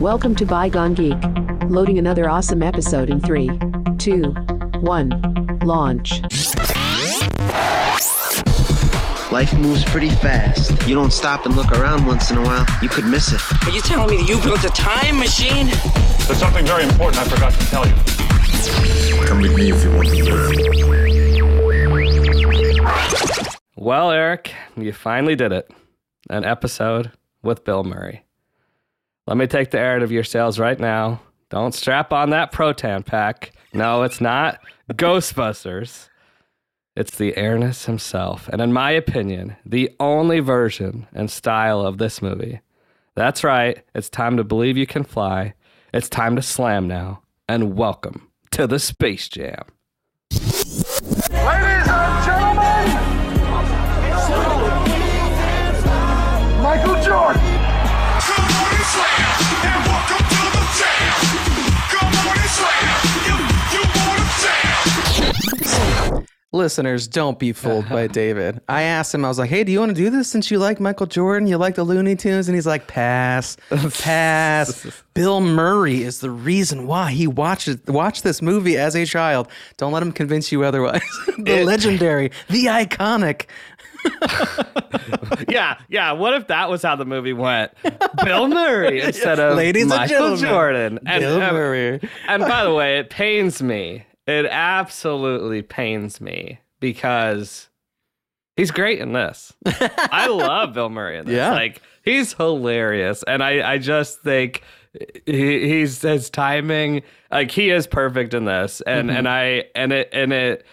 Welcome to Bygone Geek. Loading another awesome episode in three, two, one, launch. Life moves pretty fast. You don't stop and look around once in a while, you could miss it. Are you telling me that you built a time machine? There's something very important I forgot to tell you. Come with me if you want to live. Well, Eric, you finally did it. An episode with Bill Murray. Let me take the air out of your sails right now. Don't strap on that proton pack. No, it's not Ghostbusters. It's the airness himself. And in my opinion, the only version and style of this movie. That's right. It's time to believe you can fly. It's time to slam now. And welcome to the Space Jam. Ladies and gentlemen, Michael Jordan. Listeners, don't be fooled by David. I asked him, I was like, hey, do you want to do this since you like Michael Jordan? You like the Looney Tunes? And he's like, pass, pass. Bill Murray is the reason why he watched, it, watched this movie as a child. Don't let him convince you otherwise. the legendary, the iconic. yeah, yeah. What if that was how the movie went? Bill Murray instead of Ladies and Michael gentlemen, Jordan. And, Bill um, Murray. and by the way, it pains me. It absolutely pains me because he's great in this. I love Bill Murray in this. Yeah. Like he's hilarious, and I I just think he, he's his timing like he is perfect in this, and Mm-hmm. and I and it and it.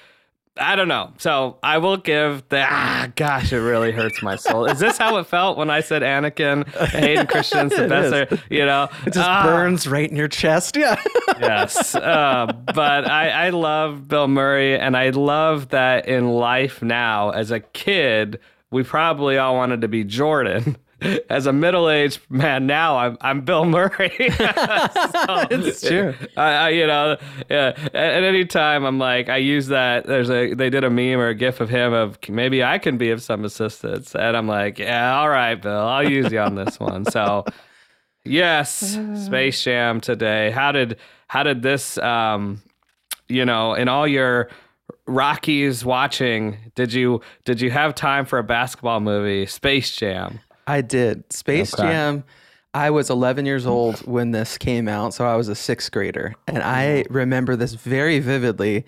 I don't know. So I will give the ah gosh, it really hurts my soul. Is this how it felt when I said Anakin, Hayden Christensen, is. Besser? You know, It just Ah burns right in your chest. Yeah. yes. Uh, but I, I love Bill Murray, and I love that in life now, as a kid, we probably all wanted to be Jordan. As a middle-aged man now, I'm I'm Bill Murray. it's true. I, I you know, yeah. At, at any time, I'm like, I use that. There's a they did a meme or a gif of him of maybe I can be of some assistance, and I'm like, yeah, all right, Bill, I'll use you on this one. So. Yes, Space Jam today. How did how did this um you know, in all your Rockies watching, did you did you have time for a basketball movie, Space Jam? I did. Space Okay. Jam. I was 11 years old when this came out, so I was a sixth grader. And I mm-hmm. remember this very vividly,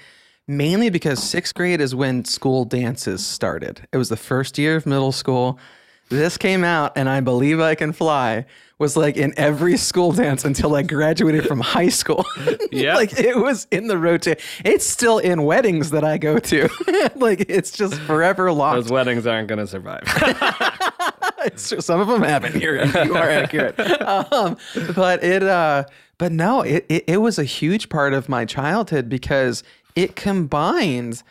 mainly because sixth grade is when school dances started. It was the first year of middle school. This came out, and I Believe I Can Fly was like in every school dance until I graduated from high school. yeah. like it was in the rotate. It's still in weddings that I go to. like it's just forever locked. Those weddings aren't going to survive. Some of them haven't. You're, you are accurate. Um, but it, uh, but no, it, it it was a huge part of my childhood because it combines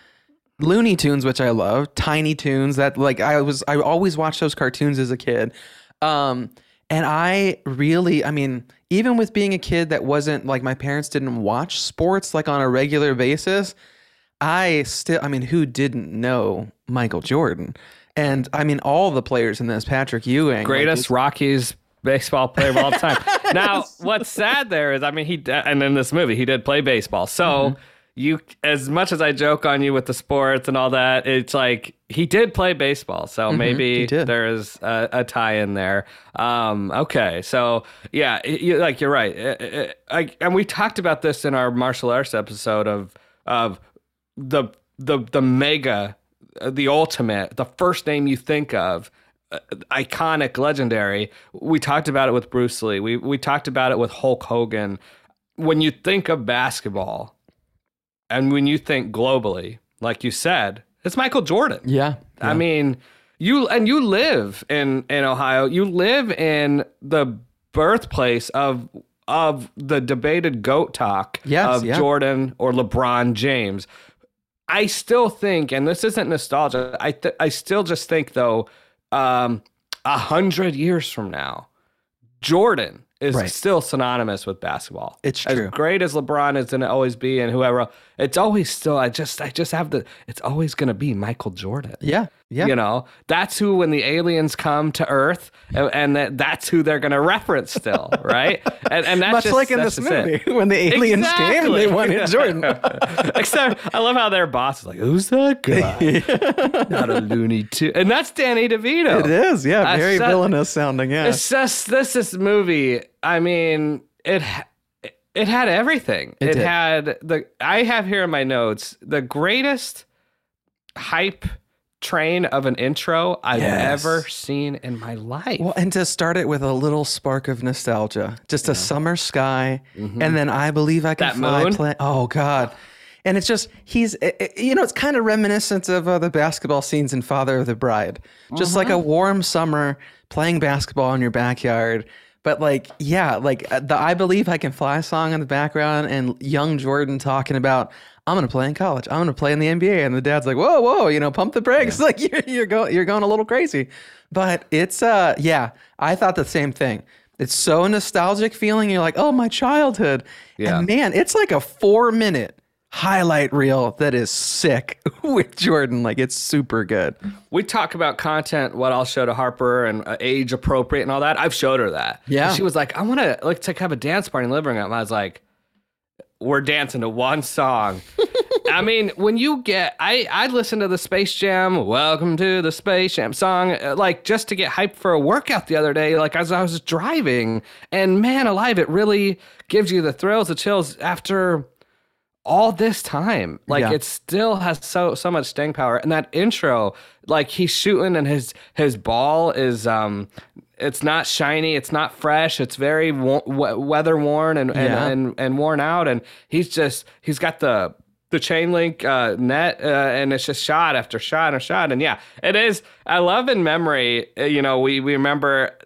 Looney Tunes, which I love, Tiny Toons. That like I was, I always watched those cartoons as a kid. Um, and I really, I mean, even with being a kid that wasn't like my parents didn't watch sports like on a regular basis, I still, I mean, who didn't know Michael Jordan? And I mean, all the players in this, Patrick Ewing, like, Greatest Rockies baseball player of all time. now, what's sad there is, I mean, he and in this movie he did play baseball. So Mm-hmm. you, as much as I joke on you with the sports and all that, it's like he did play baseball. So maybe Mm-hmm. he did. there's a, a tie in there. Um, okay, so yeah, you, like you're right. It- it- I, and we talked about this in our martial arts episode of of the the the mega the ultimate the first name you think of uh, iconic legendary we talked about it with Bruce Lee we we talked about it with Hulk Hogan when you think of basketball and when you think globally like you said it's Michael Jordan yeah, I mean, you and you live in in Ohio. You live in the birthplace of of the debated goat talk Yes, of yeah. Jordan or LeBron James. I still think, and this isn't nostalgia. I th- I still just think though, um, a hundred years from now, Jordan is Right. still synonymous with basketball. It's as true. great as LeBron is going to always be, and whoever, it's always still. I just I just have the. It's always going to be Michael Jordan. yeah. Yeah. You know, that's who when the aliens come to Earth, and, and that's who they're going to reference still, right? And, and that's Much just, like in this just it. movie, when the aliens came and they wanted Jordan. Except I love how their boss is like, "Who's that guy? Not a Looney Tune," and that's Danny DeVito. It is, yeah, very so- villainous sounding. Yeah, It's just this this movie. I mean, it it had everything. It It, had the. I have here in my notes the greatest hype train of an intro I've Yes. ever seen in my life. Well, and to start it with a little spark of nostalgia, just a summer sky, and then I believe I can That fly. moon? Play- oh God. And it's just he's, it- you know, it's kind of reminiscent of uh, the basketball scenes in Father of the Bride, just like a warm summer playing basketball in your backyard. But like, yeah, like uh, the "I Believe I Can Fly" song in the background, and young Jordan talking about, "I'm gonna play in college. I'm gonna play in the NBA," and the dad's like, "Whoa, whoa, you know, pump the brakes. Like you're you're going you're going a little crazy." But it's uh, yeah, I thought the same thing. It's so nostalgic feeling. You're like, "Oh, my childhood." Yeah. And man, it's like a four minute highlight reel that is sick with Jordan. Like it's super good. we talk about content, what I'll show to Harper and uh, age appropriate and all that. I've showed her that. Yeah. And she was like, I want to like to have a dance party in the living room. I was like, we're dancing to one song. I mean, when you get, I I listen to the Space Jam, "Welcome to the Space Jam" song, uh, like just to get hyped for a workout the other day, like as I was driving, and man alive, it really gives you the thrills, the chills after all this time. Like Yeah. it still has so so much staying power. And that intro, like he's shooting and his his ball is um it's not shiny, it's not fresh, it's very we- weather worn and and, Yeah. and and worn out and he's just he's got the the chain link uh, net uh, and it's just shot after shot after shot and yeah it is i love in memory uh, you know we we remember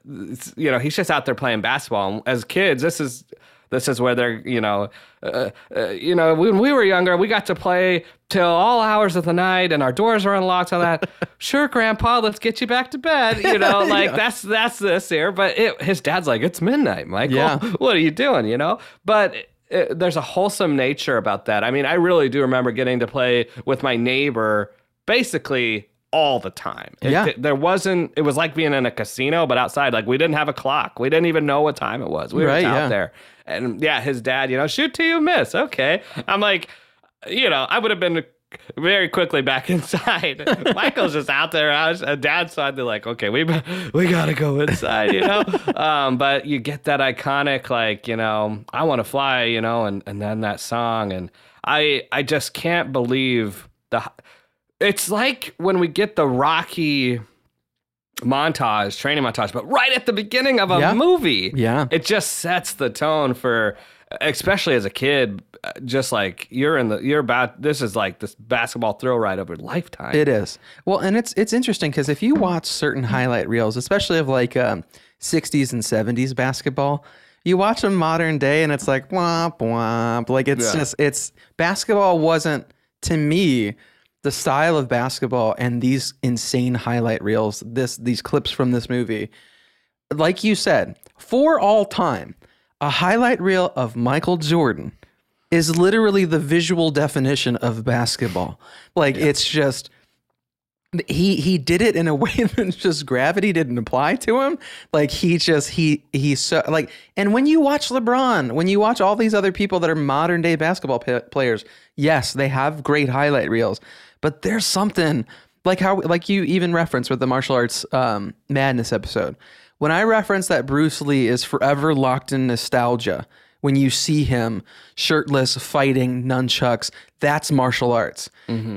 you know he's just out there playing basketball and as kids this is this is where they're, you know, uh, uh, you know, when we were younger, we got to play till all hours of the night, and our doors were unlocked. All that. sure, Grandpa, let's get you back to bed. You know, like that's that's this here. But it, his dad's like, it's midnight, Michael. Yeah. What are you doing? You know, but. It, there's a wholesome nature about that. I mean, I really do remember getting to play with my neighbor basically all the time. It- Yeah. there wasn't. It was like being in a casino, but outside. Like we didn't have a clock. We didn't even know what time it was. We were Right, just out yeah. there. And yeah, his dad, you know, shoot till you miss. Okay. I'm like, you know, I would have been very quickly back inside. Michael's just out there. I was, uh, dad's side, they're like, okay, we we gotta go inside, you know. um, but you get that iconic, like, you know, I want to fly, you know, and and then that song, and I I just can't believe the. It's like when we get the Rocky montage, training montage, but right at the beginning of a Yeah. movie. Yeah. It just sets the tone for especially as a kid, just like you're in the you're about this is like this basketball thrill ride of a lifetime. It is. Well, and it's it's interesting because if you watch certain highlight reels, especially of like um, 60s and 70s basketball, you watch them modern day and it's like womp womp. Like it's Yeah. just it's basketball wasn't to me the style of basketball and these insane highlight reels, this these clips from this movie. Like you said, for all time, a highlight reel of Michael Jordan is literally the visual definition of basketball. Like it's just he he did it in a way that just gravity didn't apply to him. Like he just he he's so like and when you watch LeBron, when you watch all these other people that are modern day basketball pa- players, yes, they have great highlight reels, but there's something like how like you even referenced with the martial arts um, madness episode. When I reference that Bruce Lee is forever locked in nostalgia, when you see him shirtless fighting nunchucks that's martial arts.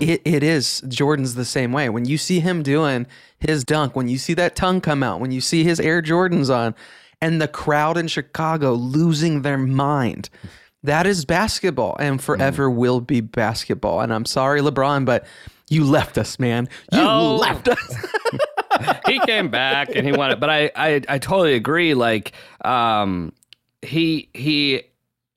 It, it is jordan's the same way. When you see him doing his dunk when you see that tongue come out when you see his air jordans on and the crowd in chicago losing their mind that is basketball and forever will be basketball and i'm sorry lebron but you left us man you Oh. left us he came back and he won it. but I, I, I totally agree. Like, um, he, he,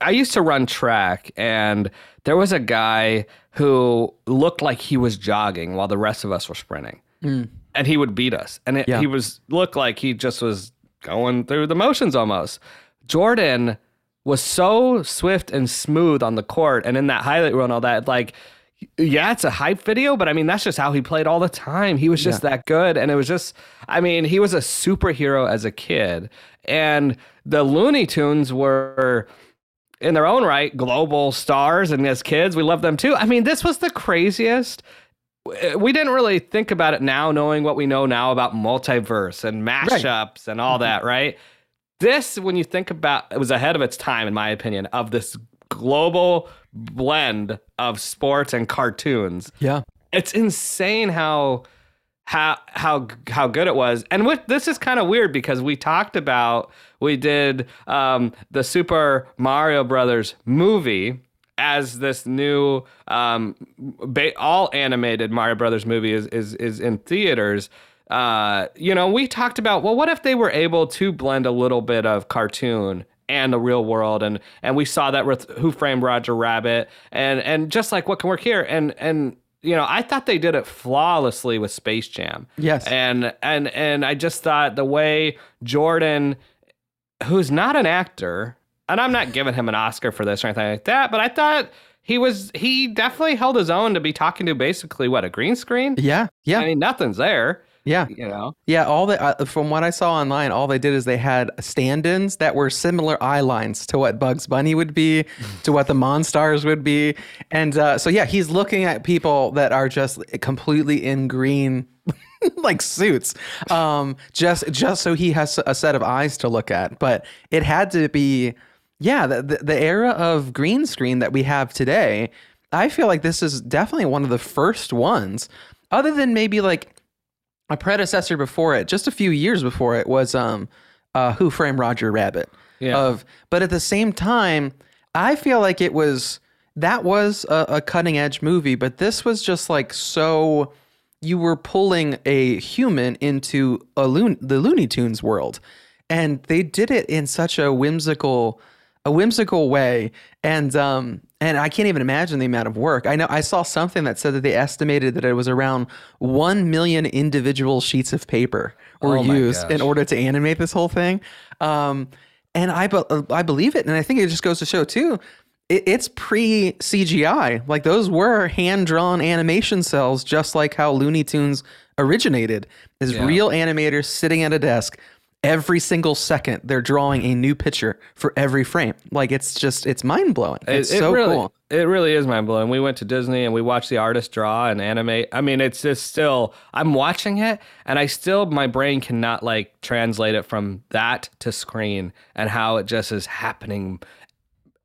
I used to run track and there was a guy who looked like he was jogging while the rest of us were sprinting and he would beat us. And it, Yeah. he was, looked like he just was going through the motions almost. Jordan was so swift and smooth on the court and in that highlight reel and all that, like, yeah, it's a hype video, but I mean, that's just how he played all the time. He was just that good. And it was just, I mean, he was a superhero as a kid. And the Looney Tunes were, in their own right, global stars. And as kids, we love them too. I mean, this was the craziest. We didn't really think about it now, knowing what we know now about multiverse and mashups and all mm-hmm. that, right? This, when you think about it, was ahead of its time, in my opinion, of this global blend of sports and cartoons. Yeah. it's insane how how how how good it was. And with this is kind of weird because we talked about we did um the super mario brothers movie as this new um ba- all animated mario brothers movie is is is in theaters uh you know we talked about well what if they were able to blend a little bit of cartoon and the real world and and we saw that with who framed roger rabbit and and just like what can work here and and you know i thought they did it flawlessly with space jam Yes. and and and i just thought the way jordan who's not an actor and i'm not giving him an oscar for this or anything like that but i thought he was he definitely held his own to be talking to basically what a green screen Yeah. Yeah. i mean nothing's there yeah. you know Yeah, all the uh, from what I saw online, all they did is they had stand-ins that were similar eye lines to what Bugs Bunny would be, to what the Monstars would be, and uh, so yeah, he's looking at people that are just completely in green, like suits, um, just just so he has a set of eyes to look at. But it had to be, yeah, the the, the era of green screen that we have today. I feel like this is definitely one of the first ones, other than maybe like a predecessor before it, just a few years before it, was um, uh, Who Framed Roger Rabbit. Yeah. Of, but at the same time, I feel like it was that was a, a cutting edge movie, but this was just like so. You were pulling a human into a loon, the Looney Tunes world, and they did it in such a whimsical, a whimsical way, and um, and I can't even imagine the amount of work. I know I saw something that said that they estimated that it was around one million individual sheets of paper were Oh used in order to animate this whole thing. Um, and I be- I believe it, and I think it just goes to show too. It, it's pre CGI. Like those were hand drawn animation cells, just like how Looney Tunes originated. Is real animators sitting at a desk. Every single second, they're drawing a new picture for every frame. Like it's just, it's mind blowing. It's it, it so really, cool. It really is mind blowing. We went to Disney and we watched the artist draw and animate. I mean, it's just still. I'm watching it and I still my brain cannot like translate it from that to screen and how it just is happening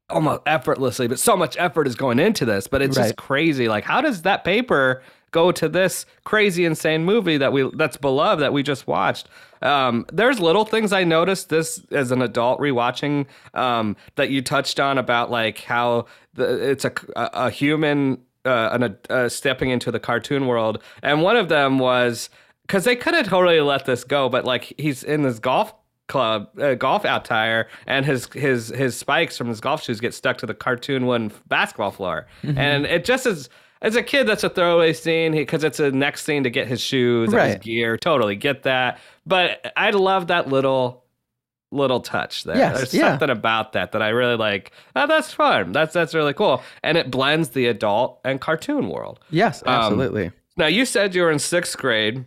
almost effortlessly. But so much effort is going into this. But it's just crazy. Like, how does that paper go to this crazy, insane movie that we that's beloved that we just watched? Um, there's little things I noticed this as an adult rewatching um, that you touched on about like how the, it's a a, a human uh, an, uh, stepping into the cartoon world, and one of them was because they could have totally let this go, but like he's in this golf club uh, golf attire and his his his spikes from his golf shoes get stuck to the cartoon wooden basketball floor. And it just is as a kid that's a throwaway scene because it's the next scene to get his shoes and his gear totally get that but i love that little little touch there Yes, there's yeah. something about that that i really like oh, that's fun that's that's really cool and it blends the adult and cartoon world Yes, Um, absolutely. now you said you were in sixth grade,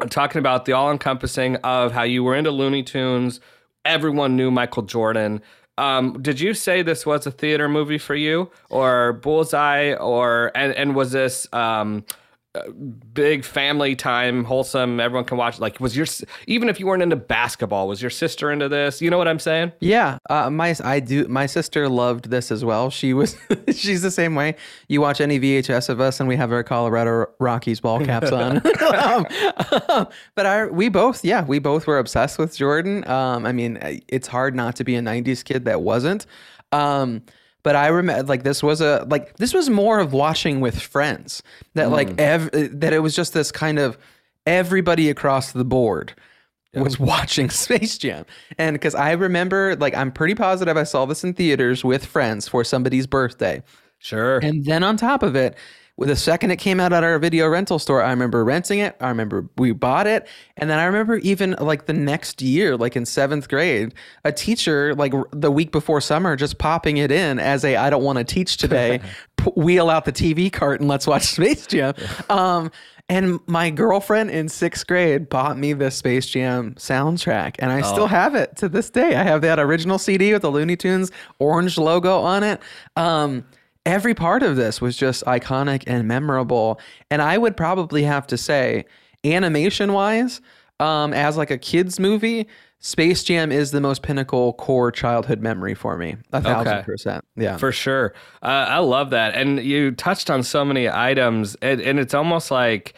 I'm talking about the all-encompassing of how you were into Looney Tunes. Everyone knew Michael Jordan. Um, did you say this was a theater movie for you, or Bullseye, or and and was this um, big family time, wholesome? Everyone can watch. Like, was your even if you weren't into basketball, was your sister into this? You know what I'm saying? Yeah, uh, my I do. My sister loved this as well. She was she's the same way. You watch any VHS of us, and we have our Colorado Rockies ball caps on. um, but I we both yeah we both were obsessed with Jordan. Um, I mean it's hard not to be a '90s kid that wasn't. Um, but I remember like this was a like this was more of watching with friends that mm. like ev- that it was just this kind of everybody across the board was watching Space Jam. And because I remember, like, I'm pretty positive I saw this in theaters with friends for somebody's birthday. Sure. And then on top of it, with the second it came out at our video rental store, I remember renting it. I remember we bought it. And then I remember even like the next year, like in seventh grade, a teacher, like the week before summer, just popping it in as a I don't want to teach today p- wheel out the TV cart and let's watch Space Jam. Um, and my girlfriend in sixth grade bought me the Space Jam soundtrack, and I still have it to this day. I have that original CD with the Looney Tunes orange logo on it. Um, every part of this was just iconic and memorable. And I would probably have to say, animation wise, um, as like a kids movie, Space Jam is the most pinnacle core childhood memory for me. A thousand Okay. percent. Yeah. For sure. Uh, I love that. And you touched on so many items, and, and it's almost like,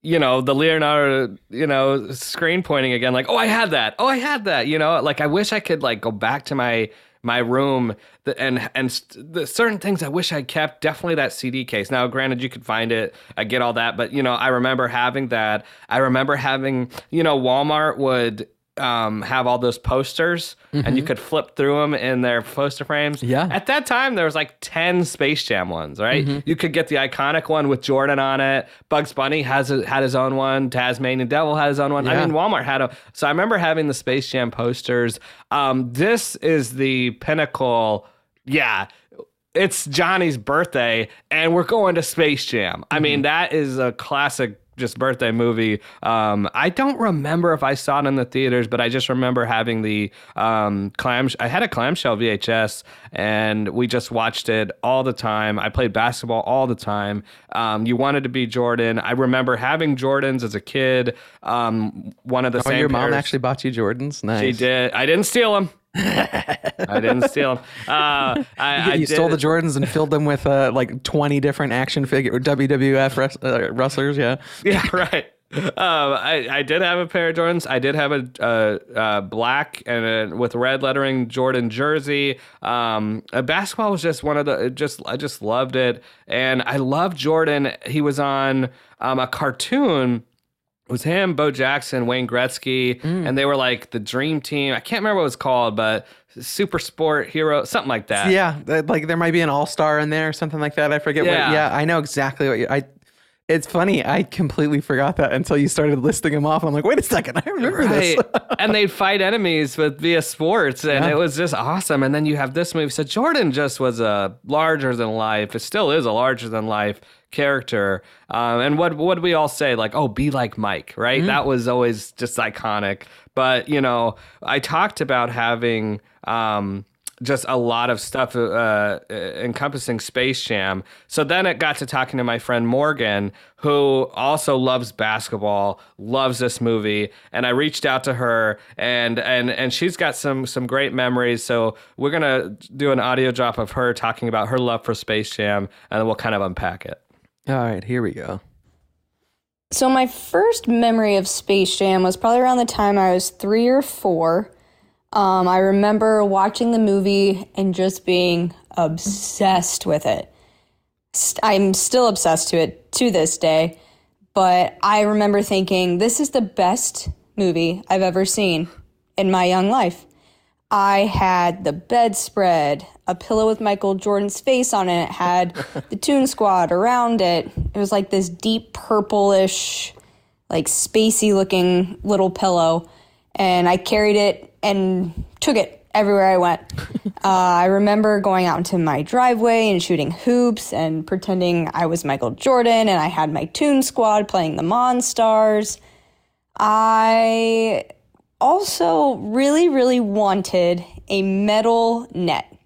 you know, the Leonardo, you know, screen pointing again, like, oh, I had that. Oh, I had that. You know, like I wish I could like go back to my my room and and the certain things I wish I kept. Definitely that CD case. Now, granted, you could find it. I get all that, but you know, I remember having that. I remember having, you know, Walmart would um, have all those posters and you could flip through them in their poster frames. Yeah. At that time, there was like 10 Space Jam ones, right? You could get the iconic one with Jordan on it. Bugs Bunny has a, had his own one. Tasmanian Devil had his own one. Yeah. I mean, Walmart had a. So I remember having the Space Jam posters. Um, this is the pinnacle. Yeah. It's Johnny's birthday, and we're going to Space Jam. I mean, that is a classic just birthday movie. Um, I don't remember if I saw it in the theaters, but I just remember having the um, clam. I had a clamshell VHS, and we just watched it all the time. I played basketball all the time. Um, you wanted to be Jordan. I remember having Jordans as a kid. Um, one of the Oh, same. your mom pairs- actually bought you Jordans? Nice. She did. I didn't steal them. I didn't steal them. Uh, I, I you stole the Jordans and filled them with uh, like 20 different action figure WWF uh, wrestlers. Yeah. Yeah, right. Um, I, I did have a pair of Jordans. I did have a, uh uh black and a, with red lettering Jordan jersey. Um, uh, basketball was just one of the just I just loved it, and I loved Jordan. He was on um, a cartoon. It was him, Bo Jackson, Wayne Gretzky, mm. and they were like the dream team. I can't remember what it was called, but super sport hero, something like that. Yeah. Like there might be an all star in there or something like that. I forget Yeah. what. Yeah. I know exactly what you. I. It's funny. I completely forgot that until you started listing them off. I'm like, wait a second. I remember this. And they'd fight enemies with via sports, and Yeah. it was just awesome. And then you have this movie. So Jordan just was a larger than life. It still is a larger than life character. Um, and what what we all say? Like, oh, be like Mike, right? That was always just iconic. But you know, I talked about having. Um, just a lot of stuff uh, encompassing Space Jam. So then it got to talking to my friend Morgan, who also loves basketball, loves this movie, and I reached out to her, and and and she's got some some great memories. So we're gonna do an audio drop of her talking about her love for Space Jam, and then we'll kind of unpack it. All right. Here we go. So my first memory of Space Jam was probably around the time I was three or four. Um, I remember watching the movie and just being obsessed with it. I'm still obsessed to it to this day, but I remember thinking this is the best movie I've ever seen in my young life. I had the bedspread, a pillow with Michael Jordan's face on it. It had the Toon Squad around it. It was like this deep purplish, like spacey looking little pillow. And I carried it and took it everywhere I went. uh, I remember going out into my driveway and shooting hoops and pretending I was Michael Jordan and I had my Toon Squad playing the Monstars. I also really, really wanted a metal net.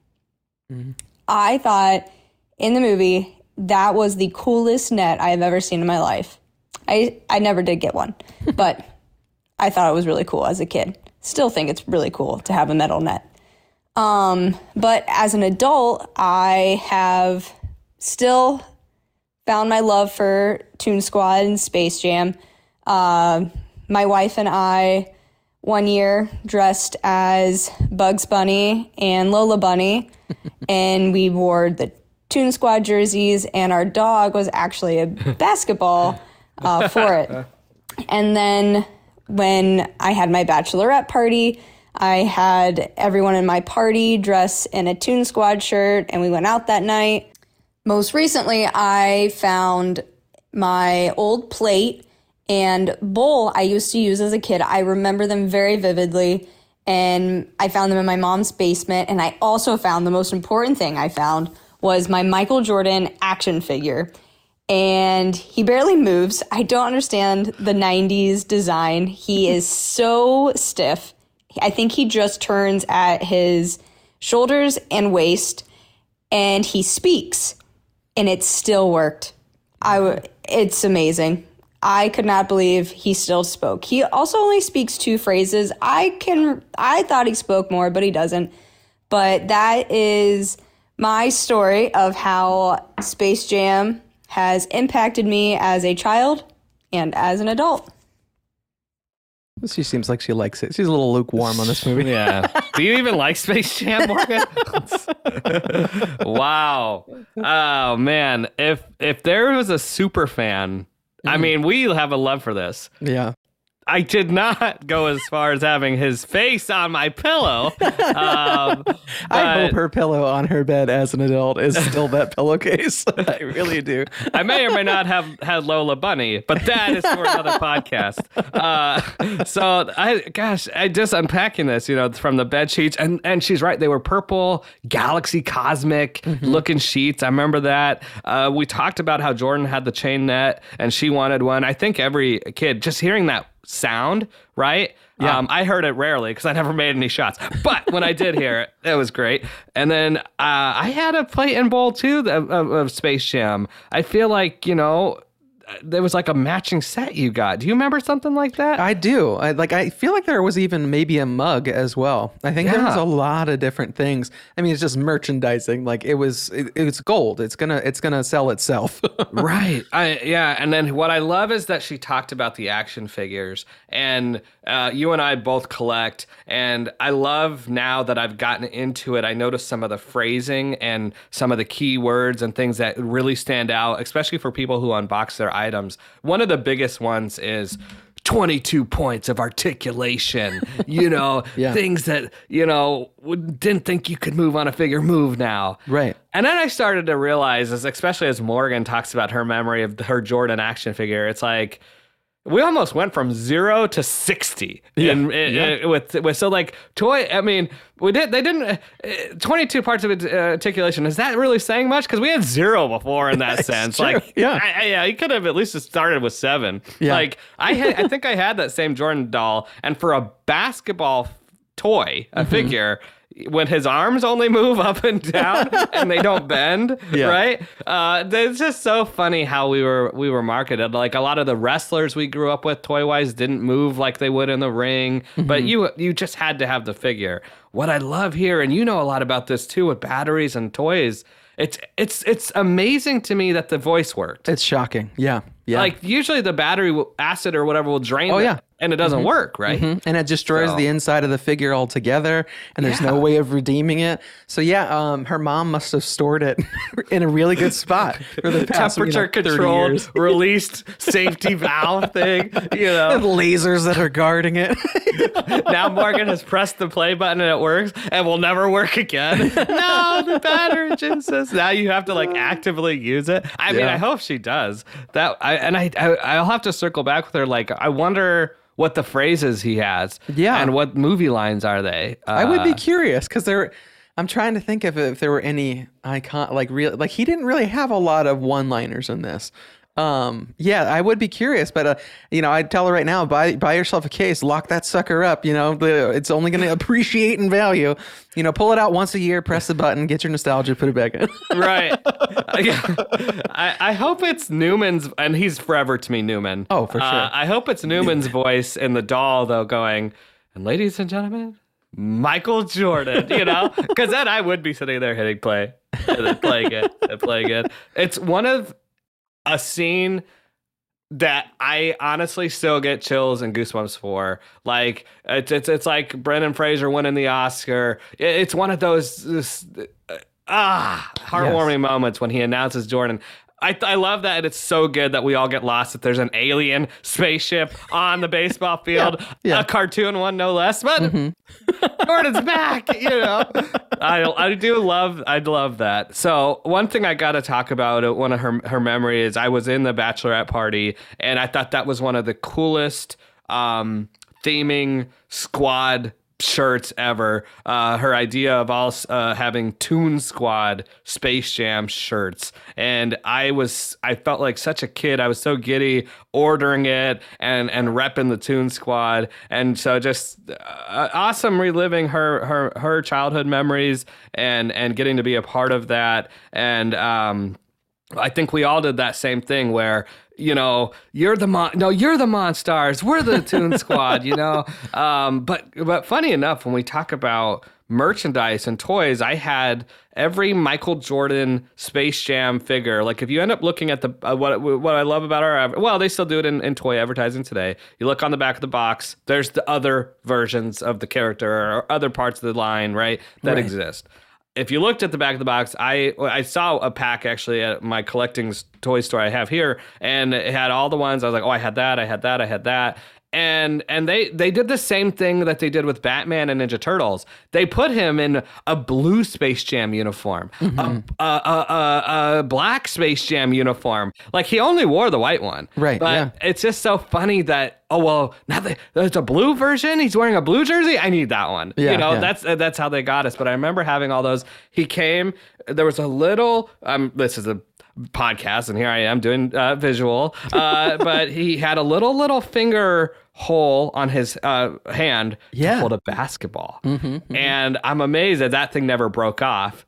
I thought in the movie that was the coolest net I have ever seen in my life. I, I never did get one, but I thought it was really cool as a kid. Still think it's really cool to have a metal net. Um, but as an adult, I have still found my love for Toon Squad and Space Jam. Uh, my wife and I, one year, dressed as Bugs Bunny and Lola Bunny, and we wore the Toon Squad jerseys, and our dog was actually a basketball uh, for it. And then when I had my bachelorette party, I had everyone in my party dress in a Toon Squad shirt, and we went out that night. Most recently, I found my old plate and bowl I used to use as a kid. I remember them very vividly, and I found them in my mom's basement. And I also found the most important thing I found was my Michael Jordan action figure. And he barely moves. I don't understand the 90s design. He is so stiff. I think he just turns at his shoulders and waist and he speaks and it still worked. I w- it's amazing. I could not believe he still spoke. He also only speaks two phrases. I can I thought he spoke more, but he doesn't. But that is my story of how Space Jam has impacted me as a child and as an adult. She seems like she likes it. She's a little lukewarm on this movie. Yeah. Do you even like Space Jam, Morgan? wow. Oh man. If if there was a super fan, I mm. mean, we have a love for this. Yeah. I did not go as far as having his face on my pillow. Um, I hope her pillow on her bed as an adult is still that pillowcase. I really do. I may or may not have had Lola Bunny, but that is for another podcast. Uh, so I, gosh, I just unpacking this, you know, from the bed sheets, and and she's right. They were purple, galaxy, cosmic looking sheets. I remember that. Uh, we talked about how Jordan had the chain net, and she wanted one. I think every kid just hearing that sound, right? Yeah. Um, I heard it rarely because I never made any shots. But when I did hear it, it was great. And then uh, I had a plate and bowl too of, of, of Space Jam. I feel like, you know, there was like a matching set you got. Do you remember something like that? I do. I like. I feel like there was even maybe a mug as well. I think there was a lot of different things. I mean, it's just merchandising. Like it was. It, it's gold. It's gonna. It's gonna sell itself. right. I yeah. And then what I love is that she talked about the action figures, and uh, you and I both collect. And I love now that I've gotten into it. I noticed some of the phrasing and some of the key words and things that really stand out, especially for people who unbox their items. One of the biggest ones is. 22 points of articulation, you know, Yeah. things that, you know, didn't think you could move on a figure move now. Right. And then I started to realize, as especially as Morgan talks about her memory of her Jordan action figure, it's like we almost went from zero to sixty. in, in- in- with with so like toy. I mean, we did. They didn't. Twenty two parts of it, uh, articulation. Is that really saying much? Because we had zero before in that sense. true, Like, yeah. I, I, yeah, you could have at least started with seven. Yeah. Like I had, I think I had that same Jordan doll, and for a basketball toy, a Mm-hmm. figure. When his arms only move up and down and they don't bend, Yeah. right? Uh, it's just so funny how we were we were marketed. Like a lot of the wrestlers we grew up with, toy wise, didn't move like they would in the ring. Mm-hmm. But you you just had to have the figure. What I love here, and you know a lot about this too, with batteries and toys. It's it's it's amazing to me that the voice worked. it's shocking. Yeah. Yeah. Like usually the battery will, acid or whatever will drain. Oh, yeah. And it doesn't work, right? Mhm. and it destroys So- the inside of the figure altogether and there's no way of redeeming it so yeah um, her mom must have stored it in a really good spot for the past, you know, Temperature 30 controlled, released safety valve thing. You know, lasers that are guarding it now Morgan has pressed the play button and it works and will never work again. no, the battery Jesus. Now you have to like actively use it. I mean, I hope she does that. I and I, I I'll have to circle back with her. Like, I wonder what the phrases he has. Yeah. and what movie lines are they? I would be Uh, curious because there. I'm trying to think of if there were any icon like real like he didn't really have a lot of one-liners in this. Um, yeah, I would be curious, but uh, you know, I'd tell her right now, buy buy yourself a case, lock that sucker up. You know, the, it's only going to appreciate in value. You know, pull it out once a year, press the button, get your nostalgia, put it back in. right. I, I hope it's Newman's, and he's forever to me Newman. Oh, for Uh, sure. I hope it's Newman's voice in the doll, though, going, and ladies and gentlemen, Michael Jordan, you know? Because then I would be sitting there hitting play and then playing it and playing it. It's one of a scene that I honestly still get chills and goosebumps for. Like it's it's it's like Brendan Fraser winning the Oscar. It- It's one of those this, uh, ah heartwarming moments when he announces Jordan. I, I love that it's so good that we all get lost that there's an alien spaceship on the baseball field, yeah. a cartoon one no less, but Jordan's back, you know. I I do love I'd love that. So one thing I got to talk about uh, one of her her memory is I was in the bachelorette party and I thought that was one of the coolest um theming squad shirts ever. Uh, her idea of all uh, having Toon Squad Space Jam shirts, and I was I felt like such a kid. I was so giddy ordering it and and repping the Toon Squad, and so just uh, awesome reliving her her her childhood memories and and getting to be a part of that and um I think we all did that same thing where you know you're the mon- no you're the monstars we're the Toon Squad you know? Um, but but funny enough when we talk about merchandise and toys I had every Michael Jordan Space Jam figure. Like if you end up looking at the uh, what what I love about our well they still do it in, in toy advertising today. You look on the back of the box there's the other versions of the character or other parts of the line right that Right. exist if you looked at the back of the box, I I saw a pack actually at my collecting toy store I have here, and it had all the ones. I was like, oh, I had that, I had that, I had that, and and they they did the same thing that they did with Batman and Ninja Turtles. They put him in a blue Space Jam uniform, a, a, a, a, a black Space Jam uniform. Like he only wore the white one, Right, But yeah. it's just so funny that. Oh well, now that there's a blue version. He's wearing a blue jersey. I need that one. Yeah, you know, yeah. that's that's that's how they got us. But I remember having all those. He came. There was a little. Um, this is a podcast, and here I am doing uh, visual. Uh, but he had a little little finger hole on his uh, hand Yeah. to hold a basketball, and I'm amazed that that thing never broke off.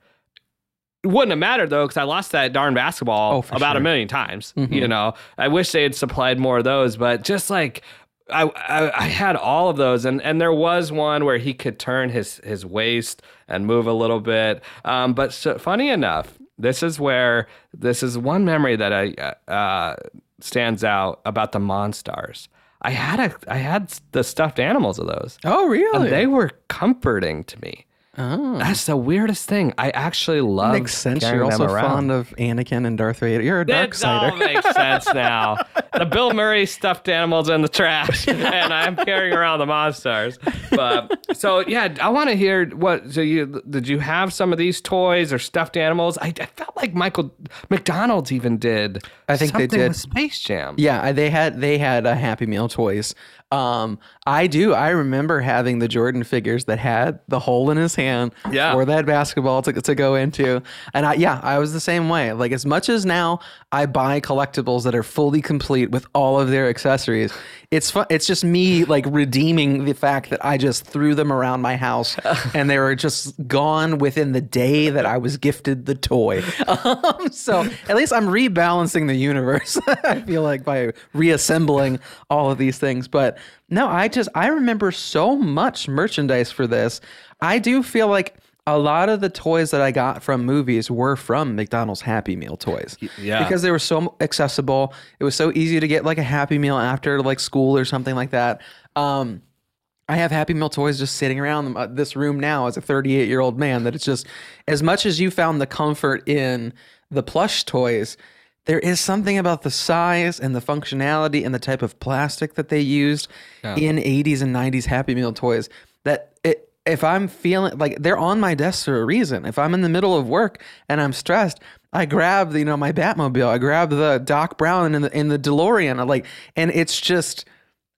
It wouldn't have mattered though, because I lost that darn basketball Oh, about a million times. You know, I wish they had supplied more of those, but just like I, I, I had all of those, and and there was one where he could turn his his waist and move a little bit. Um, but so, funny enough, this is where this is one memory that I uh, stands out about the Monstars. I had a I had the stuffed animals of those. Oh, really? And they were comforting to me. Oh. That's the weirdest thing. I actually love. Makes sense. carrying You're also around. fond of Anakin and Darth Vader. You're a dark It all makes sense now. The Bill Murray stuffed animals in the trash, and I'm carrying around the Monstars. But so yeah, I want to hear what. So you did you have some of these toys or stuffed animals? I, I felt like Michael McDonald's even did. I think they something did. with Space Jam. Yeah, they had they had a Happy Meal toys. Um, I do. I remember having the Jordan figures that had the hole in his hand Yeah. for that basketball to, to go into. And I, yeah, I was the same way. Like as much as now I buy collectibles that are fully complete with all of their accessories, it's fun. It's just me like redeeming the fact that I just threw them around my house and they were just gone within the day that I was gifted the toy. Um, so at least I'm rebalancing the universe. I feel like by reassembling all of these things. But no, I just I remember so much merchandise for this. I do feel like a lot of the toys that I got from movies were from McDonald's Happy Meal toys. yeah. Because they were so accessible. It was so easy to get like a Happy Meal after like school or something like that. Um, I have Happy Meal toys just sitting around uh, this room now as a 38 year old man. That it's just as much as you found the comfort in the plush toys, there is something about the size and the functionality and the type of plastic that they used in 80s and 90s Happy Meal toys that it, if I'm feeling like they're on my desk for a reason, if I'm in the middle of work and I'm stressed, I grab the, you know my Batmobile, I grab the Doc Brown in the in the DeLorean, I like, and it's just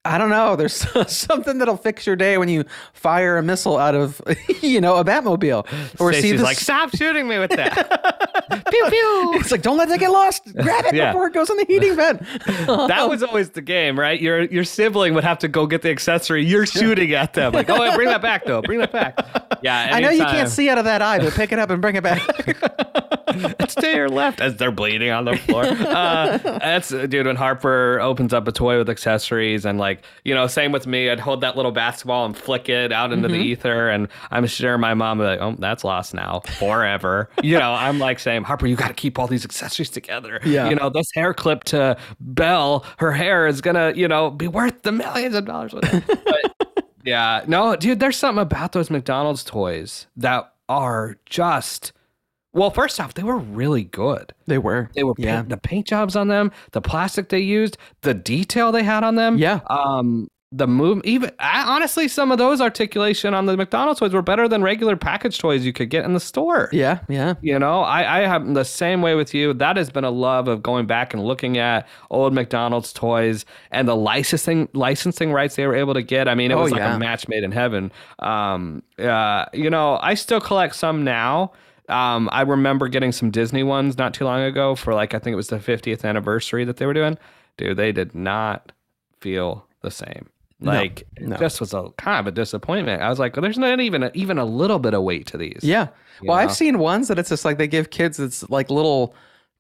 I don't know. There's something that'll fix your day when you fire a missile out of, you know, a Batmobile, or see this. like, stop shooting me with that. pew pew. it's like, don't let that get lost. Grab it Yeah. before it goes in the heating vent. That was always the game, right? Your your sibling would have to go get the accessory. You're shooting at them, like, oh, bring that back, though. Bring that back. Yeah, I know you can't see out of that eye, but pick it up and bring it back. It's to your left as they're bleeding on the floor. Uh, that's dude. When Harper opens up a toy with accessories and like you know, same with me. I'd hold that little basketball and flick it out into Mm-hmm. the ether, and I'm sure my mom would be like, "Oh, that's lost now forever." you know, I'm like saying, Harper, you got to keep all these accessories together. Yeah. You know, this hair clip to Belle, her hair is gonna you know be worth the millions of dollars. But, yeah, no, dude. There's something about those McDonald's toys that are just. Well, first off, they were really good. they were. They were Yeah. paint, the paint jobs on them, the plastic they used, the detail they had on them. Yeah. Um, the move even I, honestly some of those articulation on the McDonald's toys were better than regular package toys you could get in the store. Yeah, yeah. You know, I, I have the same way with you. That has been a love of going back and looking at old McDonald's toys and the licensing licensing rights they were able to get. I mean, it Oh, was like yeah. a match made in heaven. Um, uh, you know, I still collect some now. Um, I remember getting some Disney ones not too long ago for like I think it was the 50th anniversary that they were doing. Dude, they did not feel the same. Like no. it just was a kind of a disappointment. I was like, well, there's not even a, even a little bit of weight to these. Yeah. Well, know? I've seen ones that it's just like they give kids it's like little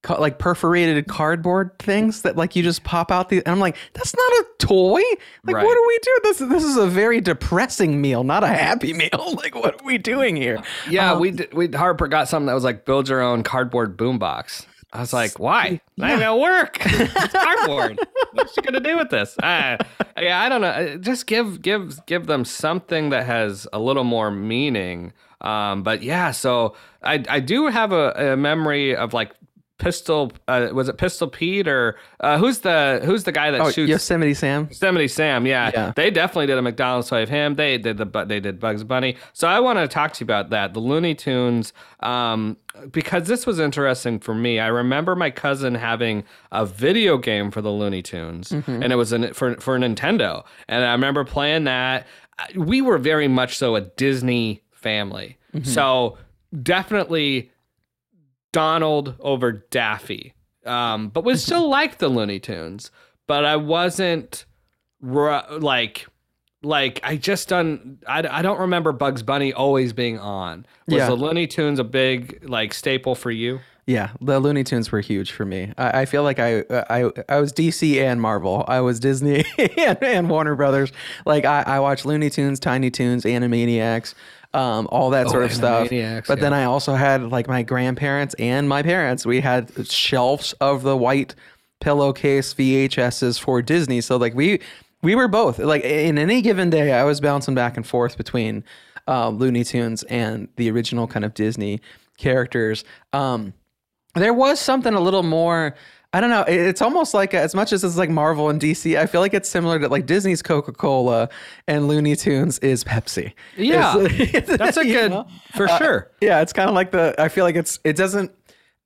like perforated cardboard things that like you just pop out the and I'm like that's not a toy. Like Right. what do we do? This this is a very depressing meal, not a happy meal. like what are we doing here? Yeah, Um, we did, we Harper got something that was like build your own cardboard boombox. I was like, why? Not even gonna work. it's cardboard. What's she gonna do with this? Uh, yeah, I don't know. Uh, Just give give give them something that has a little more meaning. Um, but yeah, so I I do have a, a memory of like pistol. Uh, was it Pistol Pete or uh, who's the who's the guy that Oh, shoots? Yosemite Sam. Yosemite Sam, yeah. Yeah. They definitely did a McDonald's toy of him. They did the but they did Bugs Bunny. So I want to talk to you about that. The Looney Tunes, um, because this was interesting for me. I remember my cousin having a video game for the Looney Tunes, and it was an, for for Nintendo. And I remember playing that. We were very much so a Disney family. So definitely Donald over Daffy. Um, but was still like the Looney Tunes. But I wasn't ru- like like I just done I, I don't remember Bugs Bunny always being on. Was Yeah. the Looney Tunes a big like staple for you? Yeah, the Looney Tunes were huge for me. I, I feel like I, I I was DC and Marvel. I was Disney and, and Warner Brothers. Like I, I watched Looney Tunes, Tiny Toons, Animaniacs, um, all that sort of stuff. Oh, Animaniacs, But then. I also had like my grandparents and my parents. We had shelves of the white pillowcase VHSs for Disney. So like we we were both like in any given day, I was bouncing back and forth between uh, Looney Tunes and the original kind of Disney characters. Um, there was something a little more i don't know it's almost like as much as it's like marvel and dc i feel like it's similar to like disney's coca-cola and looney tunes is pepsi Yeah. It's- That's a good know? for Uh, sure. yeah it's kind of like the i feel like it's it doesn't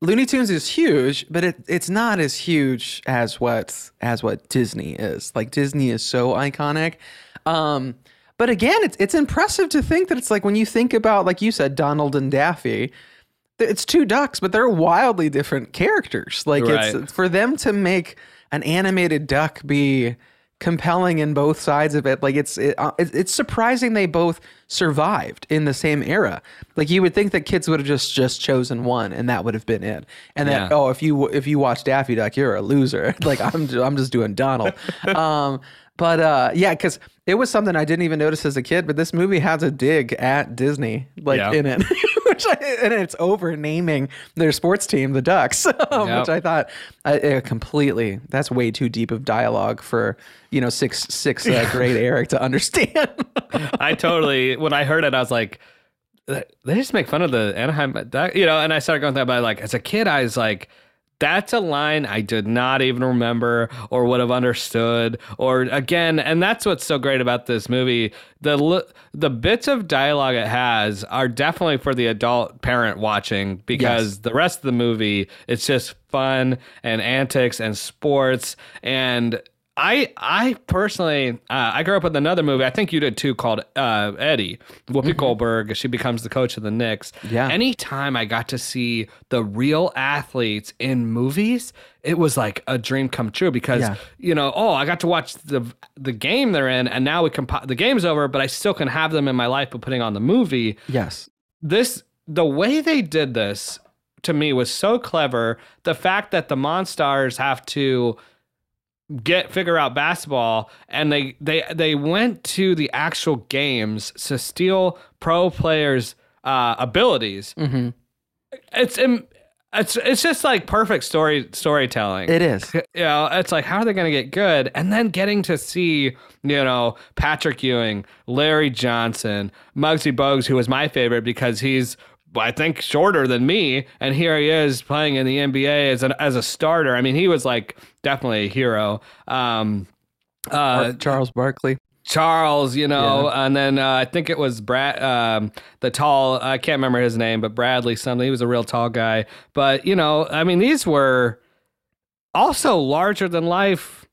looney tunes is huge but it, it's not as huge as what as what disney is like disney is so iconic um but again it's it's impressive to think that it's like when you think about like you said donald and daffy it's two ducks, but they're wildly different characters. Like Right. it's for them to make an animated duck be compelling in both sides of it. Like it's it, uh, it's surprising they both survived in the same era. Like you would think that kids would have just just chosen one, and that would have been it. And that Yeah. oh, if you if you watch Daffy Duck, you're a loser. like I'm I'm just doing Donald. um, but uh, yeah, because it was something I didn't even notice as a kid. But this movie has a dig at Disney, like Yeah. in it. which I, and it's over naming their sports team the Ducks, um, Yep. which I thought uh, completely that's way too deep of dialogue for you know six six uh, grade Eric to understand. I totally when I heard it, I was like, they just make fun of the Anaheim, Duck- you know. And I started going that, by like as a kid, I was like, that's a line I did not even remember or would have understood. Or again, and that's what's so great about this movie. The the bits of dialogue it has are definitely for the adult parent watching because the rest of the movie it's just fun and antics and sports and I I personally uh, I grew up with another movie I think you did too called uh, Eddie Whoopi Goldberg she becomes the coach of the Knicks Yeah. anytime I got to see the real athletes in movies it was like a dream come true because Yeah. you know oh I got to watch the the game they're in and now we can the game's over but I still can have them in my life but putting on the movie yes, this the way they did this to me was so clever. The fact that the Monstars have to get figure out basketball and they they they went to the actual games to steal pro players uh abilities it's im- it's it's just like perfect story storytelling it is. you know, it's like how are they going to get good? And then getting to see, you know, Patrick Ewing, Larry Johnson, Muggsy Bogues, who was my favorite because he's I think shorter than me, and here he is playing in the NBA as an as a starter. I mean, he was like definitely a hero. Um, uh, Charles Barkley. Charles, you know, and then uh, I think it was Brad, um, the tall. I can't remember his name, but Bradley something. He was a real tall guy. But you know, I mean, these were also larger than life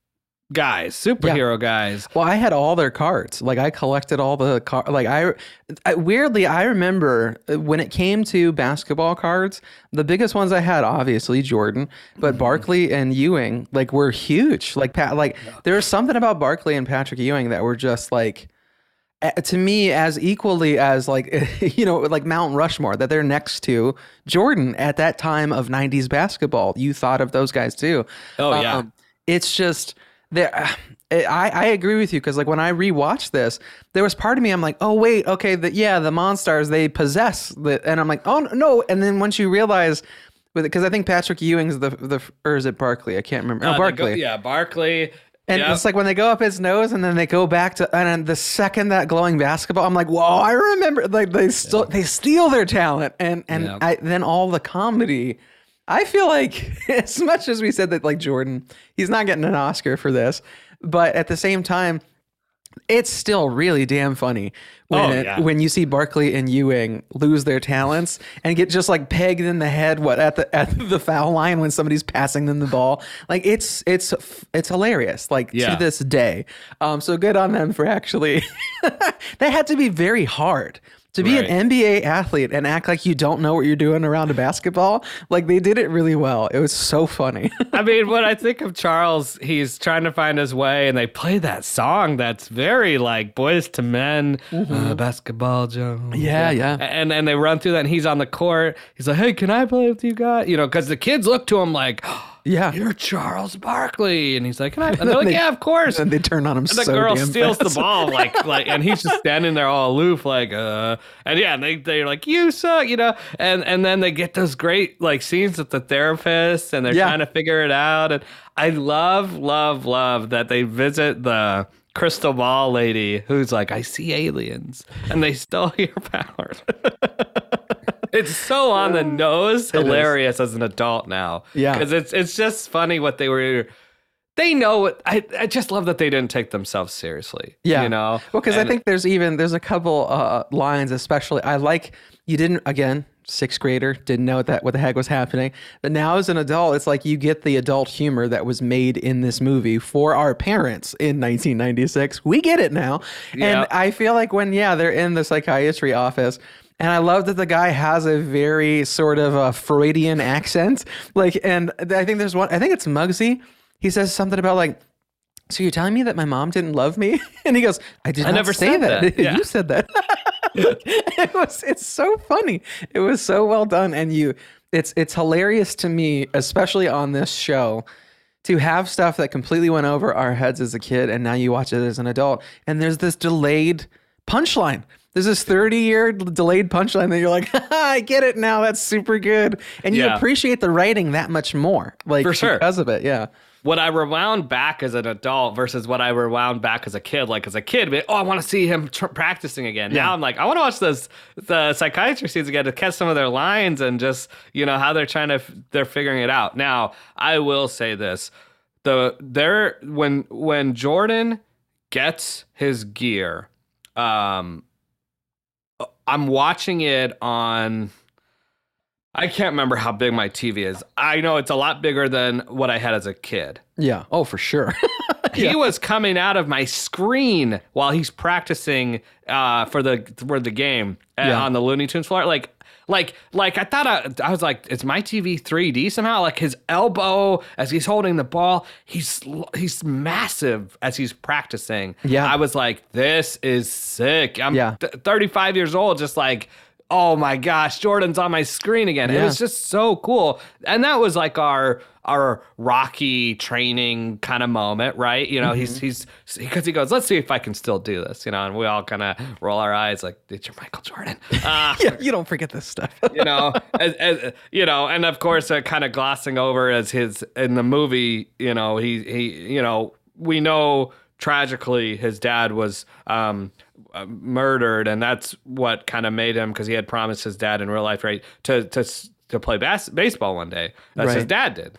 guys, superhero guys. Well, I had all their cards. Like I collected all the car. Like I, I, weirdly, I remember uh, when it came to basketball cards, the biggest ones I had, obviously Jordan, but Barkley and Ewing, like were huge. Like Pat, like there was something about Barkley and Patrick Ewing that were just like. To me, as equally as like you know, like Mount Rushmore, that they're next to Jordan at that time of '90s basketball. You thought of those guys too. Oh, yeah. it's just there I, I agree with you because like when I rewatched this, there was part of me I'm like, oh wait, okay, the, yeah, the Monstars they possess the, and I'm like, oh no, and then once you realize, because I think Patrick Ewing's the the or is it Barkley? I can't remember. Uh, oh, they go- Barkley. yeah, Barkley. And Yep. it's like when they go up his nose and then they go back to and then the second that glowing basketball, I'm like, whoa, I remember like they still they steal their talent and and Yeah. I, then all the comedy. I feel like as much as we said that like Jordan, he's not getting an Oscar for this, but at the same time, it's still really damn funny when Oh, it- when you see Barkley and Ewing lose their talents and get just like pegged in the head what at the at the foul line when somebody's passing them the ball. Like it's it's it's hilarious. Like Yeah. to this day. Um, so good on them for actually. that had to be very hard. To be Right. an NBA athlete and act like you don't know what you're doing around a basketball, like they did it really well. It was so funny. I mean, when I think of Charles, he's trying to find his way, and they play that song that's very like Boyz II Men, uh, Basketball Jones. Mm-hmm. Yeah, yeah. And and they run through that, and he's on the court. He's like, "Hey, can I play with you guys?" You know, because the kids look to him like, yeah. "You're Charles Barkley," and he's like, "Can I?" And they're like, They- "Yeah, of course." And they turn on him And the so girl steals the ball, like, like, and he's just standing there all aloof, like, uh, and yeah, and they they're like, you suck, you know, and and then they get those great like scenes with the therapist, and they're Yeah. trying to figure it out, and I love, love, love that they visit the crystal ball lady who's like, I see aliens, and they stole your powers. It's so on the nose, hilarious as an adult now. Yeah. because it's it's just funny what they were. They know. what- I I just love that they didn't take themselves seriously. Yeah. you know. Well, because I think there's even there's a couple uh, lines, especially I like you didn't again sixth grader didn't know what that what the heck was happening, but now as an adult, it's like you get the adult humor that was made in this movie for our parents in 1996. We get it now, Yeah. and I feel like when yeah they're in the psychiatry office. And I love that the guy has a very sort of a Freudian accent. Like, and I think there's one, I think it's Muggsy. He says something about like, so you're telling me that my mom didn't love me? And he goes, I did I never say that. that. Yeah. you said that. it was it's so funny. It was so well done. And you it's it's hilarious to me, especially on this show, to have stuff that completely went over our heads as a kid and now you watch it as an adult. And there's this delayed punchline. There's this 30 year delayed punchline that you're like, I get it now. That's super good. And you Yeah. appreciate the writing that much more. Like For sure. because of it. Yeah. what I rewound back as an adult versus what I rewound back as a kid. Like as a kid, but, oh, I want to see him tr- practicing again. Now I'm like, I want to watch those the psychiatry scenes again to catch some of their lines and just you know how they're trying to f- they're figuring it out. Now I will say this: the there when when Jordan gets his gear, um, I'm watching it on. I can't remember how big my TV is. I know it's a lot bigger than what I had as a kid. Yeah. Oh, for sure. He was coming out of my screen while he's practicing uh, for the for the game uh, Yeah. on the Looney Tunes floor. Like, like, like I thought. I, I was like, is my TV 3D somehow? Like his elbow as he's holding the ball, he's he's massive as he's practicing. Yeah. I was like, this is sick. I'm Yeah. th- 35 years old, just like. Oh my gosh, Jordan's on my screen again. It was just so cool. And that was like our our Rocky training kind of moment, right? You know, Mm-hmm. he's he's because he goes, let's see if I can still do this, you know, and we all kind of roll our eyes like, it's your Michael Jordan. Uh, yeah. You don't forget this stuff. you know, as, as, you know, and of course, uh, kind of glossing over as his in the movie, you know, he he, you know, we know tragically his dad was um, uh, murdered, and that's what kind of made him because he had promised his dad in real life, right, to to to play bas- baseball one day. That's his dad did.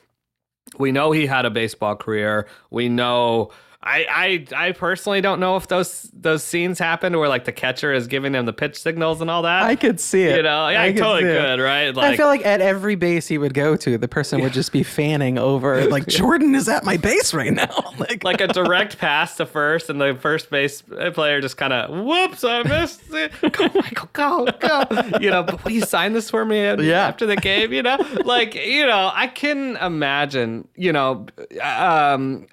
We know he had a baseball career. We know I, I I personally don't know if those those scenes happened where like the catcher is giving him the pitch signals and all that. I could see it. You know, yeah, I, could totally could, right? I feel like at every base he would go to, the person would just be fanning over, like Jordan is at my base right now. Like, like a direct pass to first, and the first base player just kind of, whoops, I missed it. Go, Michael, go, go. You know, but will you sign this for me Yeah. after the game? You know, like, you know, I can imagine, you know, um,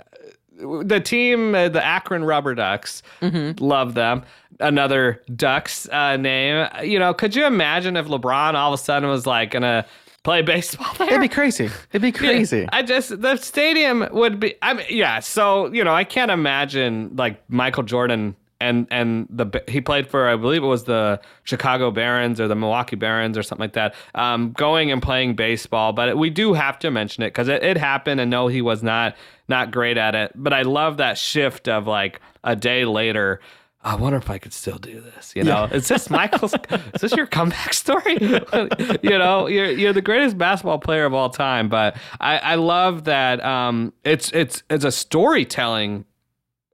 the team, uh, the Akron Rubber Ducks, love them. Another Ducks uh, name. You know, could you imagine if LeBron all of a sudden was like gonna play baseball there? it'd be crazy. It'd be crazy. I just the stadium would be. I mean, yeah. So you know, I can't imagine like Michael Jordan and and the he played for I believe it was the Chicago Barons or the Milwaukee Barons or something like that. Um, going and playing baseball, but we do have to mention it because it, it happened, and no, he was not not great at it. But I love that shift of like a day later. I wonder if I could still do this. You know, is this Michael's? is this your comeback story? you know, you're you're the greatest basketball player of all time. But I, I love that um, it's it's it's a storytelling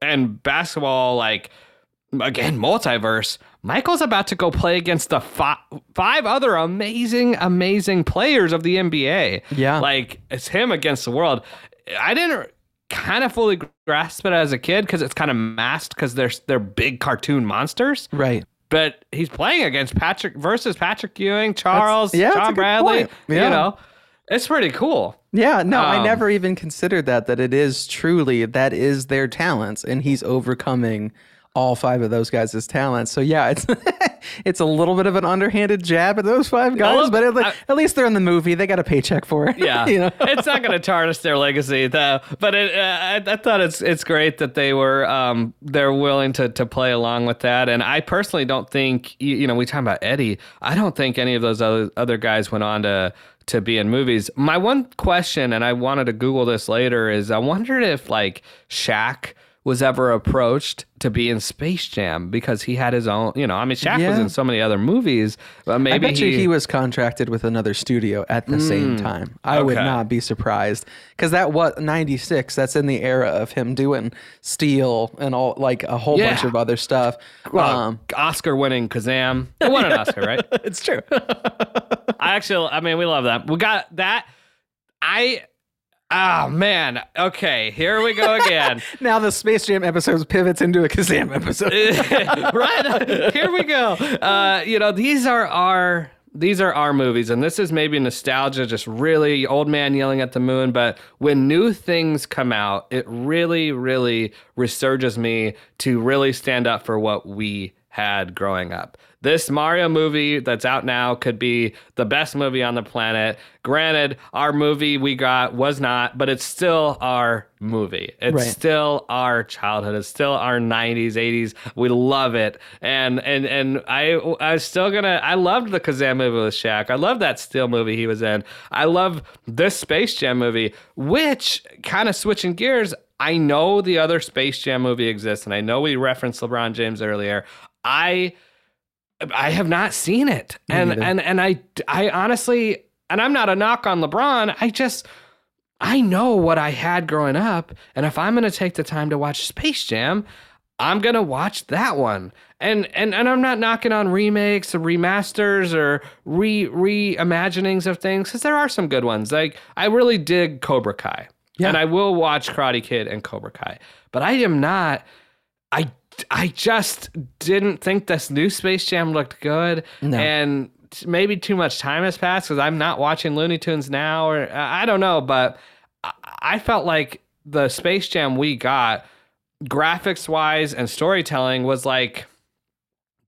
and basketball like again multiverse. Michael's about to go play against the fi- five other amazing, amazing players of the NBA. Yeah. like it's him against the world. I didn't kind of fully grasp it as a kid because it's kind of masked because they're they're big cartoon monsters. right. But he's playing against Patrick versus Patrick Ewing, Charles, yeah, John Bradley. Yeah. You know, it's pretty cool. Yeah, no, I Um, never even considered that. That it is truly that is their talents, and he's overcoming all five of those guys' talents. So yeah, it's it's a little bit of an underhanded jab at those five guys, but at, at least they're in the movie. They got a paycheck for it. Yeah, you know. it's not going to tarnish their legacy, though. But it, uh, I, I thought it's it's great that they were um, they're willing to to play along with that. And I personally don't think you, you know we talk about Eddie. I don't think any of those other other guys went on to to be in movies. My one question, and I wanted to Google this later, is I wondered if like Shaq was ever approached to be in Space Jam because he had his own. You know, I mean, Shaq was in so many other movies. But maybe I bet he, you he was contracted with another studio at the same time. I would not be surprised because that was '96. That's in the era of him doing Steel and all like a whole bunch of other stuff. Well, um, Oscar winning Kazam. It won an Oscar, right? it's true. I actually, I mean, we love that. We got that. I, oh man. Okay, here we go again. now the Space Jam episode pivots into a Kazam episode. right here we go. Uh, you know, these are our these are our movies, and this is maybe nostalgia, just really old man yelling at the moon. But when new things come out, it really, really resurges me to really stand up for what we had growing up. This Mario movie that's out now could be the best movie on the planet. Granted, our movie we got was not, but it's still our movie. It's Right. still our childhood. It's still our 90s, 80s. We love it. And and and I I was still gonna I loved the Kazam movie with Shaq. I love that Steel movie he was in. I love this Space Jam movie, which kind of switching gears. I know the other Space Jam movie exists, and I know we referenced LeBron James earlier. I I have not seen it. And neither. and and I I honestly and I'm not a knock on LeBron. I just I know what I had growing up, and if I'm going to take the time to watch Space Jam, I'm going to watch that one. And and and I'm not knocking on remakes or remasters or re reimaginings of things cuz there are some good ones. Like I really dig Cobra Kai. Yeah. And I will watch Karate Kid and Cobra Kai. But I am not I I just didn't think this new Space Jam looked good, No. and maybe too much time has passed because I'm not watching Looney Tunes now, or uh, I don't know. But I, I felt like the Space Jam we got, graphics wise and storytelling, was like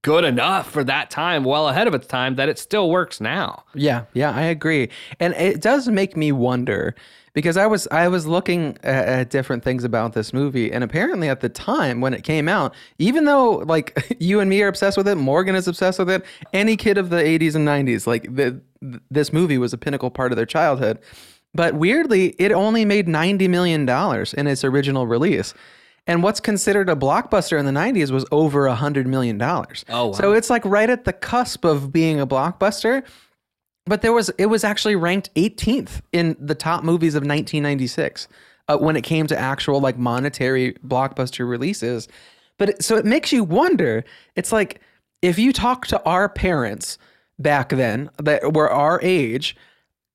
good enough for that time, well ahead of its time, that it still works now. Yeah, yeah, I agree. And it does make me wonder because I was I was looking at, at different things about this movie and apparently at the time when it came out, even though like you and me are obsessed with it, Morgan is obsessed with it, any kid of the 80s and 90s, like the, this movie was a pinnacle part of their childhood. But weirdly, it only made 90 million dollars in its original release. And what's considered a blockbuster in the 90s was over $100 million. Oh, wow. So it's like right at the cusp of being a blockbuster. But there was it was actually ranked 18th in the top movies of 1996. uh, when it came to actual like monetary blockbuster releases. But it, so it makes you wonder. It's like if you talk to our parents back then that were our age,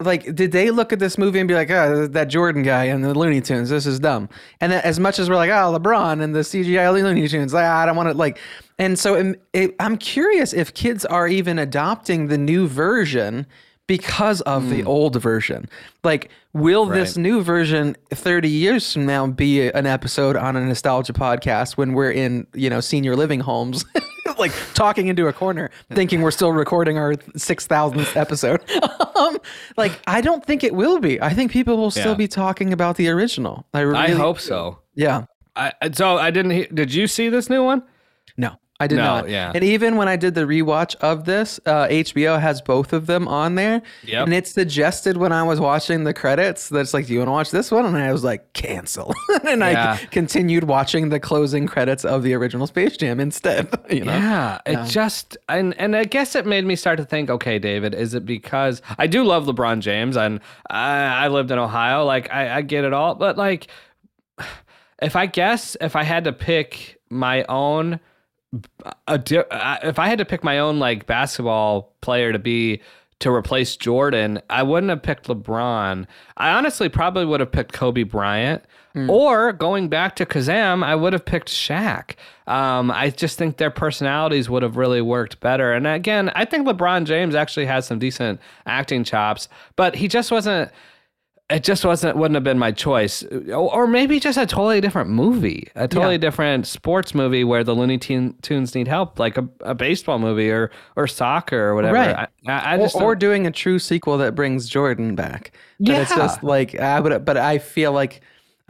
like did they look at this movie and be like, "Oh, that Jordan guy and the Looney Tunes, this is dumb." And as much as we're like, "Oh, LeBron and the CGI Looney Tunes, ah, I don't want to like." And so it, I'm curious if kids are even adopting the new version because of the old version. Like, will this new version 30 years from now be an episode on a nostalgia podcast when we're in, you know, senior living homes, like talking into a corner, thinking we're still recording our 6,000th episode? um, like, I don't think it will be. I think people will still Yeah. be talking about the original. I, I hope so. Yeah. I, so I didn't. Did you see this new one? No, I did No, not. yeah. And even when I did the rewatch of this, uh, HBO has both of them on there. Yep. And it suggested when I was watching the credits that it's like, do you want to watch this one? And I was like, cancel. and Yeah. I continued watching the closing credits of the original Space Jam instead. You know? Yeah, it just and and I guess it made me start to think. Okay, David, is it because I do love LeBron James and I, I lived in Ohio? Like I, I get it all, but like if I guess if I had to pick my own a if I had to pick my own like basketball player to be to replace Jordan, I wouldn't have picked LeBron. I honestly probably would have picked Kobe Bryant. Or going back to Kazam, I would have picked Shaq. Um, I just think their personalities would have really worked better. And again, I think LeBron James actually has some decent acting chops, but he just wasn't it just wasn't wouldn't have been my choice or, maybe just a totally different movie a totally Yeah. different sports movie where the looney tunes need help like a, a baseball movie or or soccer or whatever Right. i, I, I Or, just or doing a true sequel that brings Jordan back. But it's just like I would, but I feel like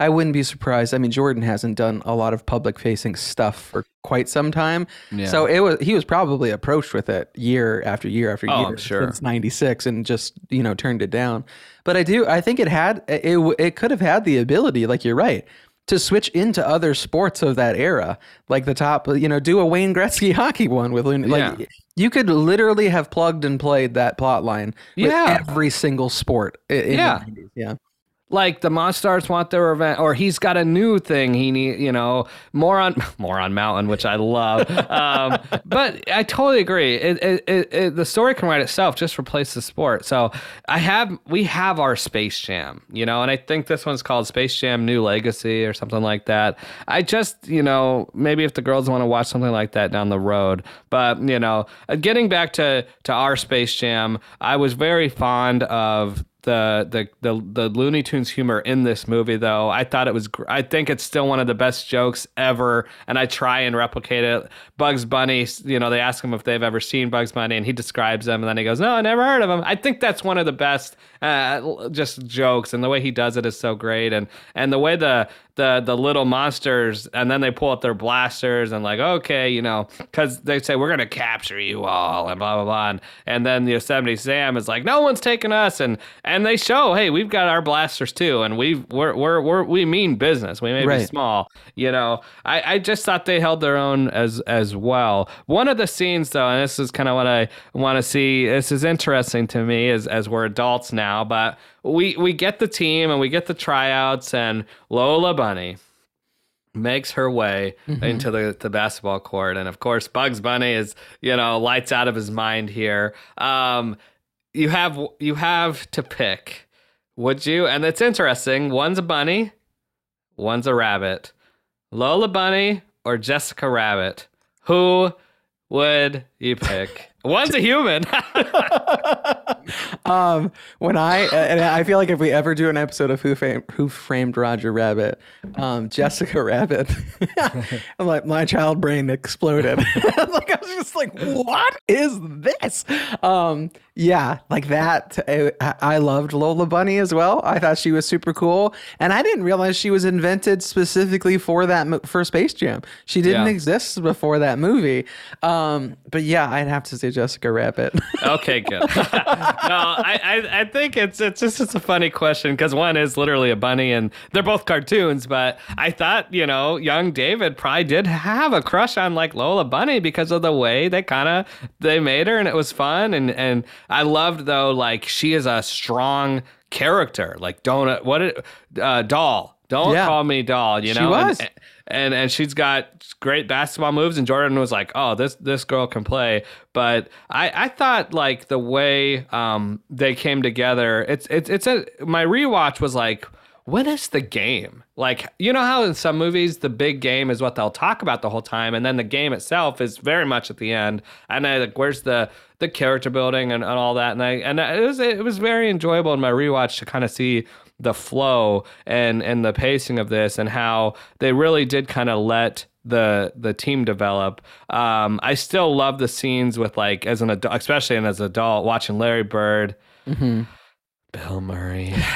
I wouldn't be surprised. I mean, Jordan hasn't done a lot of public facing stuff for quite some time. Yeah. So it was he was probably approached with it year after year after Oh, year sure. since '96 and just you know turned it down. But I do I think it had it it could have had the ability, like you're right. To switch into other sports of that era, like the top, you know, do a Wayne Gretzky hockey one with, like, Yeah. you could literally have plugged and played that plot line with Yeah. every single sport. Yeah. The 90s. Yeah. Like the Monstars want their event, or he's got a new thing he need, you know, more on Moron Mountain, which I love. um, but I totally agree. It, it, it, the story can write itself. Just replace the sport. So I have we have our Space Jam, you know, and I think this one's called Space Jam New Legacy or something like that. I just, you know, maybe if the girls want to watch something like that down the road, but you know, uh, getting back to to our Space Jam, I was very fond of the the the the Looney Tunes humor in this movie though. I thought it was I think it's still one of the best jokes ever and I try and replicate it. Bugs Bunny, you know, they ask him if they've ever seen Bugs Bunny and he describes them and then he goes, "No, I never heard of him." I think that's one of the best uh, just jokes and the way he does it is so great and and the way the the the little monsters and then they pull up their blasters and like okay you know because they say we're gonna capture you all and blah blah blah and, and then the Yosemite Sam is like no one's taking us and and they show hey we've got our blasters too and we we're, we're, we're we mean business. We may be small you know. I, I just thought they held their own as as well. One of the scenes though and this is kind of what I want to see this is interesting to me as as we're adults now but we we get the team and we get the tryouts and Lola Bunny makes her way into the, the basketball court. And of course Bugs Bunny is you know lights out of his mind here. Um you have you have to pick would you? And it's interesting. One's a bunny one's a rabbit. Lola Bunny or Jessica Rabbit? Who would you pick one's a human Um, when I and I feel like if we ever do an episode of Who Framed, Who Framed Roger Rabbit, um, Jessica Rabbit, I'm like my child brain exploded. like I was just like, what is this? Um, yeah, like that. I, I loved Lola Bunny as well. I thought she was super cool, and I didn't realize she was invented specifically for that for Space Jam. She didn't Yeah. exist before that movie. Um, but yeah, I'd have to say Jessica Rabbit. Okay, good. no, I, I, I think it's it's just it's a funny question because one is literally a bunny and they're both cartoons. But I thought you know young David probably did have a crush on like Lola Bunny because of the way they kind of they made her and it was fun and and I loved though like she is a strong character like donut what it, uh, doll Don't Yeah. call me doll. You She know, was. And, and and she's got great basketball moves. And Jordan was like, "Oh, this this girl can play." But I I thought like the way um they came together. It's it's it's a my rewatch was like. When is the game? Like, you know how in some movies the big game is what they'll talk about the whole time, and then the game itself is very much at the end. And I like, where's the the character building and, and all that? And I and it was it was very enjoyable in my rewatch to kind of see the flow and and the pacing of this and how they really did kind of let the the team develop. Um, I still love the scenes with like as an adult, especially and as an adult, watching Larry Bird, Bill Murray,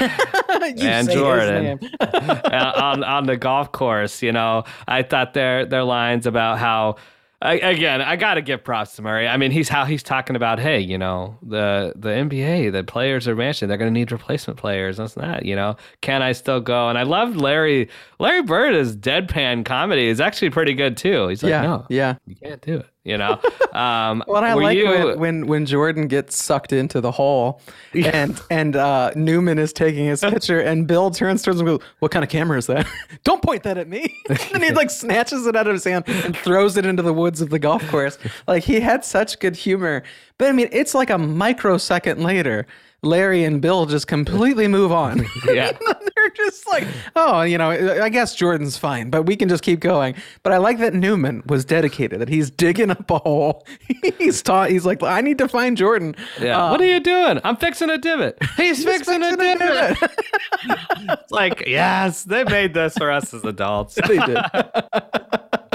and Jordan on on the golf course. You know, I thought their their lines about how. I, again, I gotta give props to Murray. I mean, he's how he's talking about, hey, you know, the the NBA, the players are mentioned, they're gonna need replacement players. That's that, you know. Can I still go? And I love Larry. Larry Bird is deadpan comedy is actually pretty good too. He's like, yeah, no, yeah. you can't do it. You know. Um, and I like you- when, when when Jordan gets sucked into the hole, and and uh, Newman is taking his picture, and Bill turns towards him and goes, "What kind of camera is that? Don't point that at me!" and he like snatches it out of his hand and throws it into the woods of the golf course. Like he had such good humor, but I mean, it's like a microsecond later. Larry and Bill just completely move on. Yeah. They're just like, oh, you know, I guess Jordan's fine, but we can just keep going. But I like that Newman was dedicated, that he's digging up a hole. he's taught, he's like, I need to find Jordan. Yeah. Uh, what are you doing? I'm fixing a divot. He's, fixing, a fixing a divot. it's like, yes, they made this for us as adults. they did.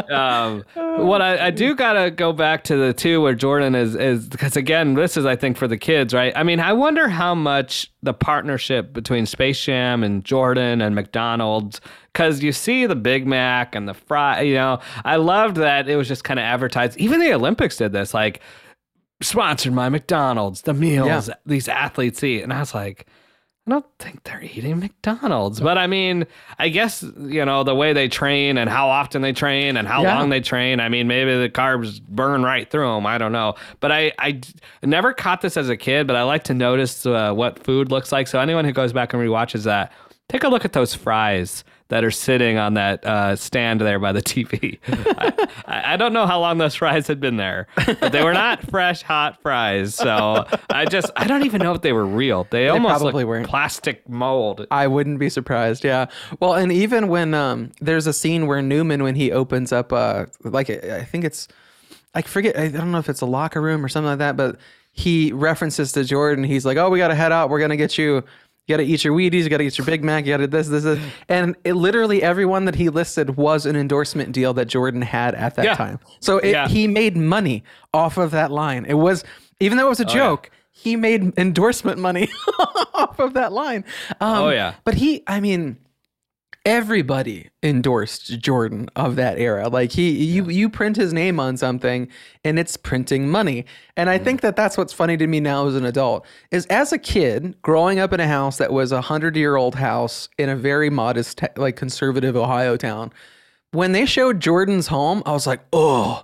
Um, what I, I do gotta go back to the two where Jordan is is because again, this is I think for the kids, right? I mean, I wonder how much the partnership between Space Jam and Jordan and McDonald's, because you see the Big Mac and the fry. You know, I loved that it was just kind of advertised. Even the Olympics did this, like sponsored by McDonald's, the meals Yeah. these athletes eat, and I was like. I don't think they're eating McDonald's, but I mean, I guess you know the way they train and how often they train and how Yeah. long they train. I mean, maybe the carbs burn right through them. I don't know, but I I d- never caught this as a kid, but I like to notice uh, what food looks like. So anyone who goes back and rewatches that, take a look at those fries that are sitting on that uh, stand there by the TV. I, I don't know how long those fries had been there, but they were not fresh, hot fries. So I just I don't even know if they were real. They, almost probably weren't. plastic mold. I wouldn't be surprised. Yeah. Well, and even when um, there's a scene where Newman, when he opens up, uh, like I think it's, I forget, I don't know if it's a locker room or something like that, but he references to Jordan. He's like, "Oh, we got to head out. We're gonna get you." You got to eat your Wheaties. You got to eat your Big Mac. You got to this, this, this, and it literally everyone that he listed was an endorsement deal that Jordan had at that Yeah. time. So it, Yeah. he made money off of that line. It was even though it was a Oh, yeah. joke, he made endorsement money off of that line. Um, Oh, yeah. but he, I mean, everybody endorsed Jordan of that era. Like he, you, you print his name on something, and it's printing money. And I think that that's what's funny to me now as an adult is as a kid growing up in a house that was a hundred year old house in a very modest, like conservative Ohio town. When they showed Jordan's home, I was like, oh.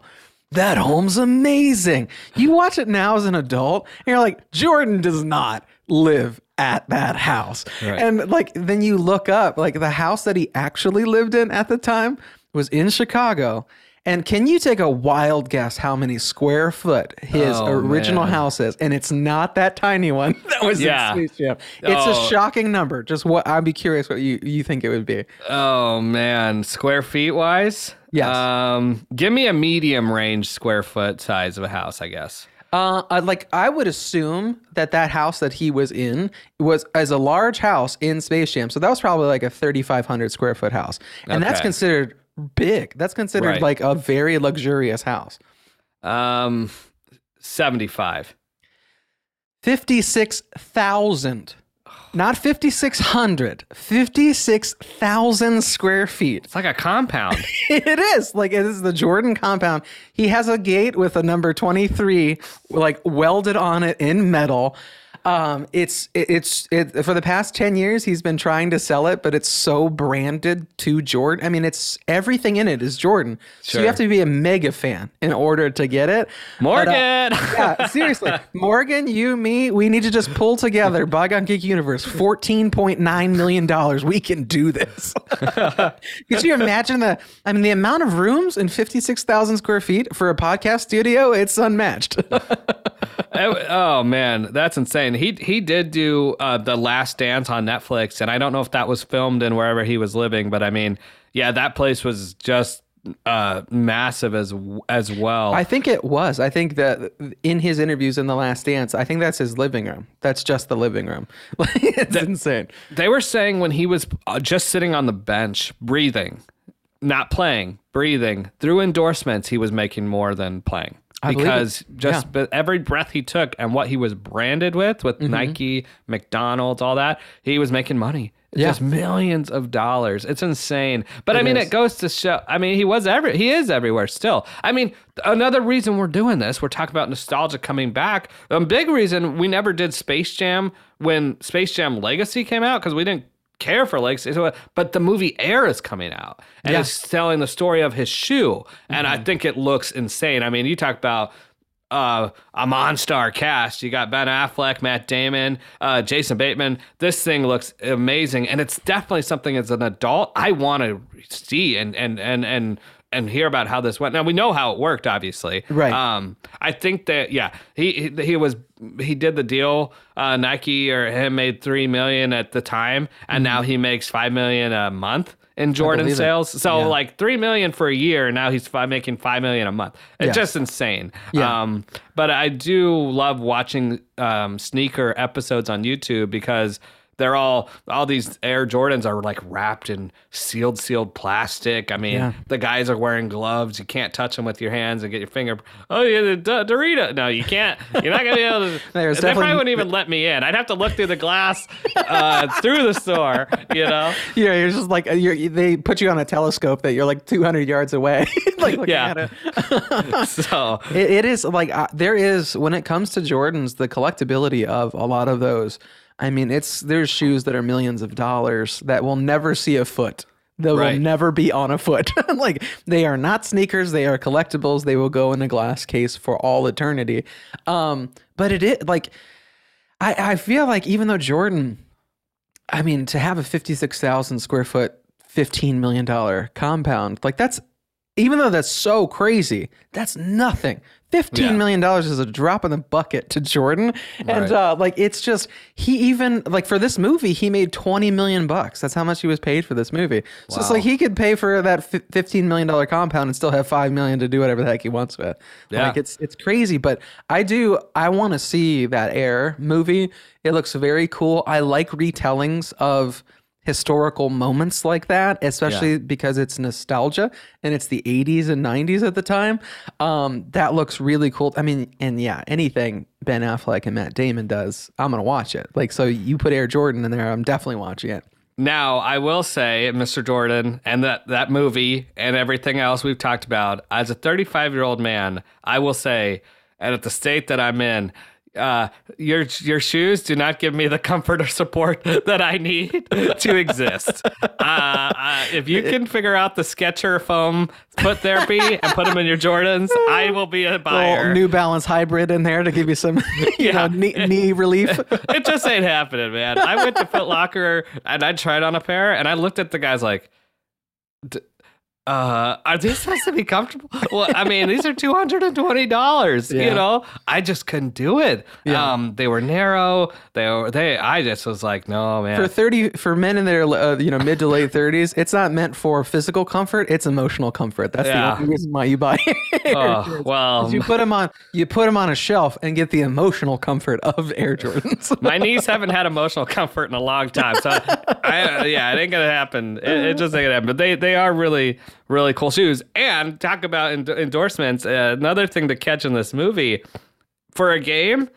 That home's amazing. You watch it now as an adult, and you're like, Jordan does not live at that house. Right. And like then you look up, like the house that he actually lived in at the time was in Chicago. And can you take a wild guess how many square foot his Oh, original man. house is? And it's not that tiny one that was Yeah. in Space Jam. It's Oh. a shocking number. Just what I'd be curious what you, you think it would be. Oh man, square feet wise? Yes. Um, give me a medium range square foot size of a house, I guess. Uh, I- like I would assume that that house that he was in was as a large house in Space Jam. So that was probably like a 3,500 square foot house, and that's considered big. That's considered Right. like a very luxurious house. Um, seventy five. 56,000. Not 5,600, 56,000 square feet. It's like a compound. It is like it is the Jordan compound. He has a gate with a number 23 like welded on it in metal. Um, it's it, it's it, for the past ten years he's been trying to sell it, but it's so branded to Jordan. I mean, it's everything in it is Jordan. sure. So you have to be a mega fan in order to get it. But, uh, Morgan. yeah, seriously, Morgan, you, me, we need to just pull together Bygone Geek Universe, fourteen point nine million dollars. We can do this. Could you imagine the? I mean, the amount of rooms in fifty six thousand square feet for a podcast studio. It's unmatched. Oh, man, that's insane. He he did do uh, the Last Dance on Netflix, and I don't know if that was filmed in wherever he was living, but I mean, yeah, that place was just uh, massive as as well. I think it was. I think that in his interviews in The Last Dance, I think that's his living room. That's just the living room. It's insane. they were saying when he was uh, just sitting on the bench, breathing, not playing, breathing through endorsements, he was making more than playing. I. Because just Yeah. but every breath he took and what he was branded with, with Mm-hmm. Nike, McDonald's, all that, he was making money. Yeah. Just millions of dollars. It's insane. But I mean, is. it goes to show. I mean, he was every. He is everywhere still. I mean, another reason we're doing this, we're talking about nostalgia coming back. A big reason we never did Space Jam when Space Jam Legacy came out because we didn't care for Legacy. So, But the movie Air is coming out and Yeah. it's telling the story of his shoe, and I think it looks insane. I mean, you talk about uh, a Monstar cast. You got Ben Affleck, Matt Damon, uh, Jason Bateman. This thing looks amazing, and it's definitely something as an adult I want to see and and and and and hear about how this went. Now we know how it worked, obviously. Right. Um, I think that yeah, he he, he was he did the deal. Uh, Nike or him made three million at the time, and now he makes five million a month in Jordan believe it. sales. So Yeah. like three million for a year. Now he's fi- making five million a month. It's Yeah. just insane. Yeah. Um, but I do love watching um, sneaker episodes on YouTube because they're all all these Air Jordans are like wrapped in sealed sealed plastic. I mean, Yeah. the guys are wearing gloves. You can't touch them with your hands and get your finger. Oh yeah, the D- Dorito. No, you can't. You're not gonna be able to. There's they probably wouldn't even let me in. I'd have to look through the glass uh, through the store. You know. Yeah, you're just like you're, they put you on a telescope that you're like 200 yards away, like looking Yeah. at it. So It, it is like uh, there is when it comes to Jordans, the collectability of a lot of those. I mean, it's there's shoes that are millions of dollars that will never see a foot. They will never be on a foot. like they are not sneakers; they are collectibles. They will go in a glass case for all eternity. Um, but it is like I, I feel like even though Jordan, I mean, to have a fifty-six thousand square foot, fifteen million dollar compound, like that's even though that's so crazy, that's nothing. Fifteen Yeah. million dollars is a drop in the bucket to Jordan, and Right. uh, like it's just he even like for this movie he made twenty million bucks. That's how much he was paid for this movie. So it's like he could pay for that fi- fifteen million dollar compound and still have five million to do whatever the heck he wants with. Yeah. Like it's it's crazy, but I do I want to see that Air movie. It looks very cool. I like retellings of historical moments like that, especially because it's nostalgia and it's the 80s and 90s at the time. Um, that looks really cool. I mean, and yeah, anything Ben Affleck and Matt Damon does, I'm gonna watch it. Like, so you put Air Jordan in there, I'm definitely watching it. Now, I will say, Mr. Jordan, and that, that movie and everything else we've talked about, as a 35 year old man, I will say, and at the state that I'm in, uh, your your shoes do not give me the comfort or support that I need to exist. Uh, uh, if you can figure out the Sketcher foam foot therapy and put them in your Jordans, I will be a buyer. Little New Balance hybrid in there to give you some, you Yeah. know, knee, knee relief. it just ain't happening, man. I went to Foot Locker and I tried on a pair, and I looked at the guys like, uh, are these supposed to be comfortable? Well, I mean, these are two hundred and twenty dollars. Yeah. You know, I just couldn't do it. Yeah. Um, they were narrow. They were they. I just was like, no, man. for 30 for men in their uh, you know mid to late 30s it's not meant for physical comfort it's emotional comfort that's Yeah. the only reason why you buy Air Oh, well, you put them on you put them on a shelf and get the emotional comfort of air jordans my knees haven't had emotional comfort in a long time. So, I, yeah, it ain't gonna happen. It, it just ain't gonna happen. But they they are really really cool shoes. And talk about end- endorsements. Uh, another thing to catch in this movie for a game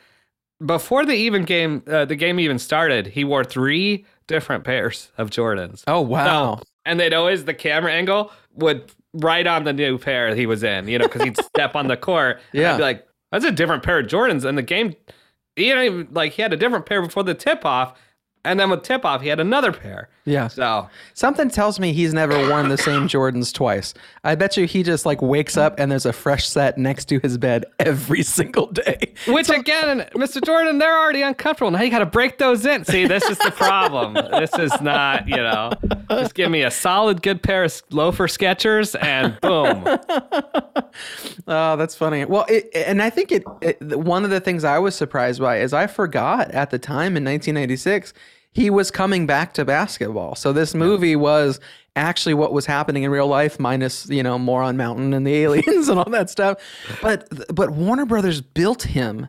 before the even game uh, the game even started, he wore three different pairs of Jordans. oh wow And they'd always the camera angle would right on the new pair he was in, you know, because he'd step on the court. Yeah. Be like, that's a different pair of Jordans. And the game, he didn't even like he had a different pair before the tip off, and then with tip off he had another pair. Yeah. So Something tells me he's never worn the same Jordans twice. I bet you he just like wakes up and there's a fresh set next to his bed every single day. Which again, Mr. Jordan, they're already uncomfortable. Now you got to break those in. See, this is the problem. this is not, you know, just give me a solid, good pair of loafer Skechers, and boom. Oh, that's funny. Well, it, and I think it, it. One of the things I was surprised by is I forgot at the time in 1996 he was coming back to basketball. So this movie was actually what was happening in real life, minus you know Moron Mountain and the aliens and all that stuff. But but Warner Brothers built him.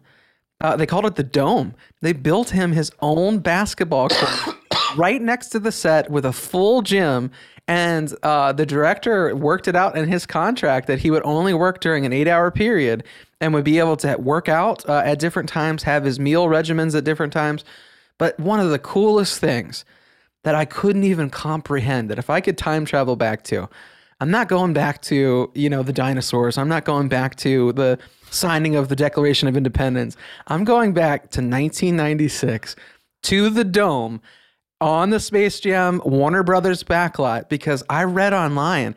Uh, they called it the Dome. They built him his own basketball court right next to the set with a full gym. And uh, the director worked it out in his contract that he would only work during an eight hour period and would be able to work out uh, at different times, have his meal regimens at different times. But one of the coolest things that I couldn't even comprehend that if I could time travel back to, I'm not going back to, you know, the dinosaurs. I'm not going back to the signing of the Declaration of Independence. I'm going back to 1996 to the dome on the Space Jam Warner Brothers backlot because I read online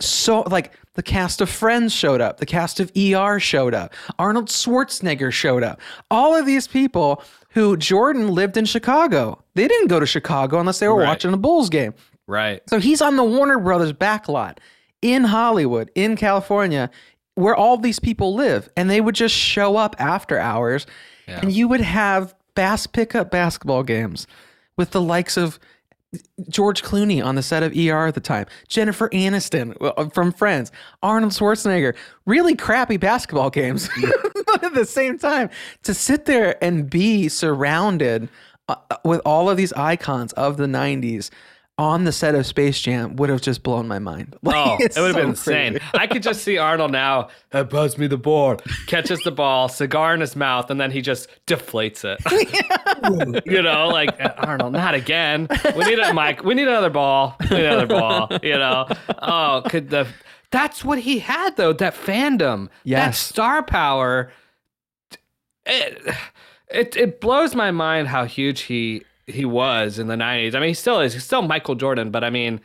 so like the cast of Friends showed up, the cast of ER showed up, Arnold Schwarzenegger showed up. All of these people who Jordan lived in Chicago. They didn't go to Chicago unless they were Right. watching a Bulls game. Right. So he's on the Warner Brothers backlot in Hollywood, in California, where all these people live. And they would just show up after hours and you would have bass pickup basketball games with the likes of George Clooney on the set of ER at the time, Jennifer Aniston uh, from Friends, Arnold Schwarzenegger, really crappy basketball games. but at the same time, to sit there and be surrounded uh, with all of these icons of the 90s on the set of Space Jam would have just blown my mind. Like, Oh, it would have so been insane. I could just see Arnold now. Uh, pass me the ball. Catches the ball, cigar in his mouth, and then he just deflates it. you know, like uh, Arnold, not again. We need a Mike. We need another ball. We need another ball. You know. Oh, could the? That's what he had though. That fandom. That Yes. star power. It, it it blows my mind how huge he he was in the 90s. I mean, he still is. He's still Michael Jordan, but I mean,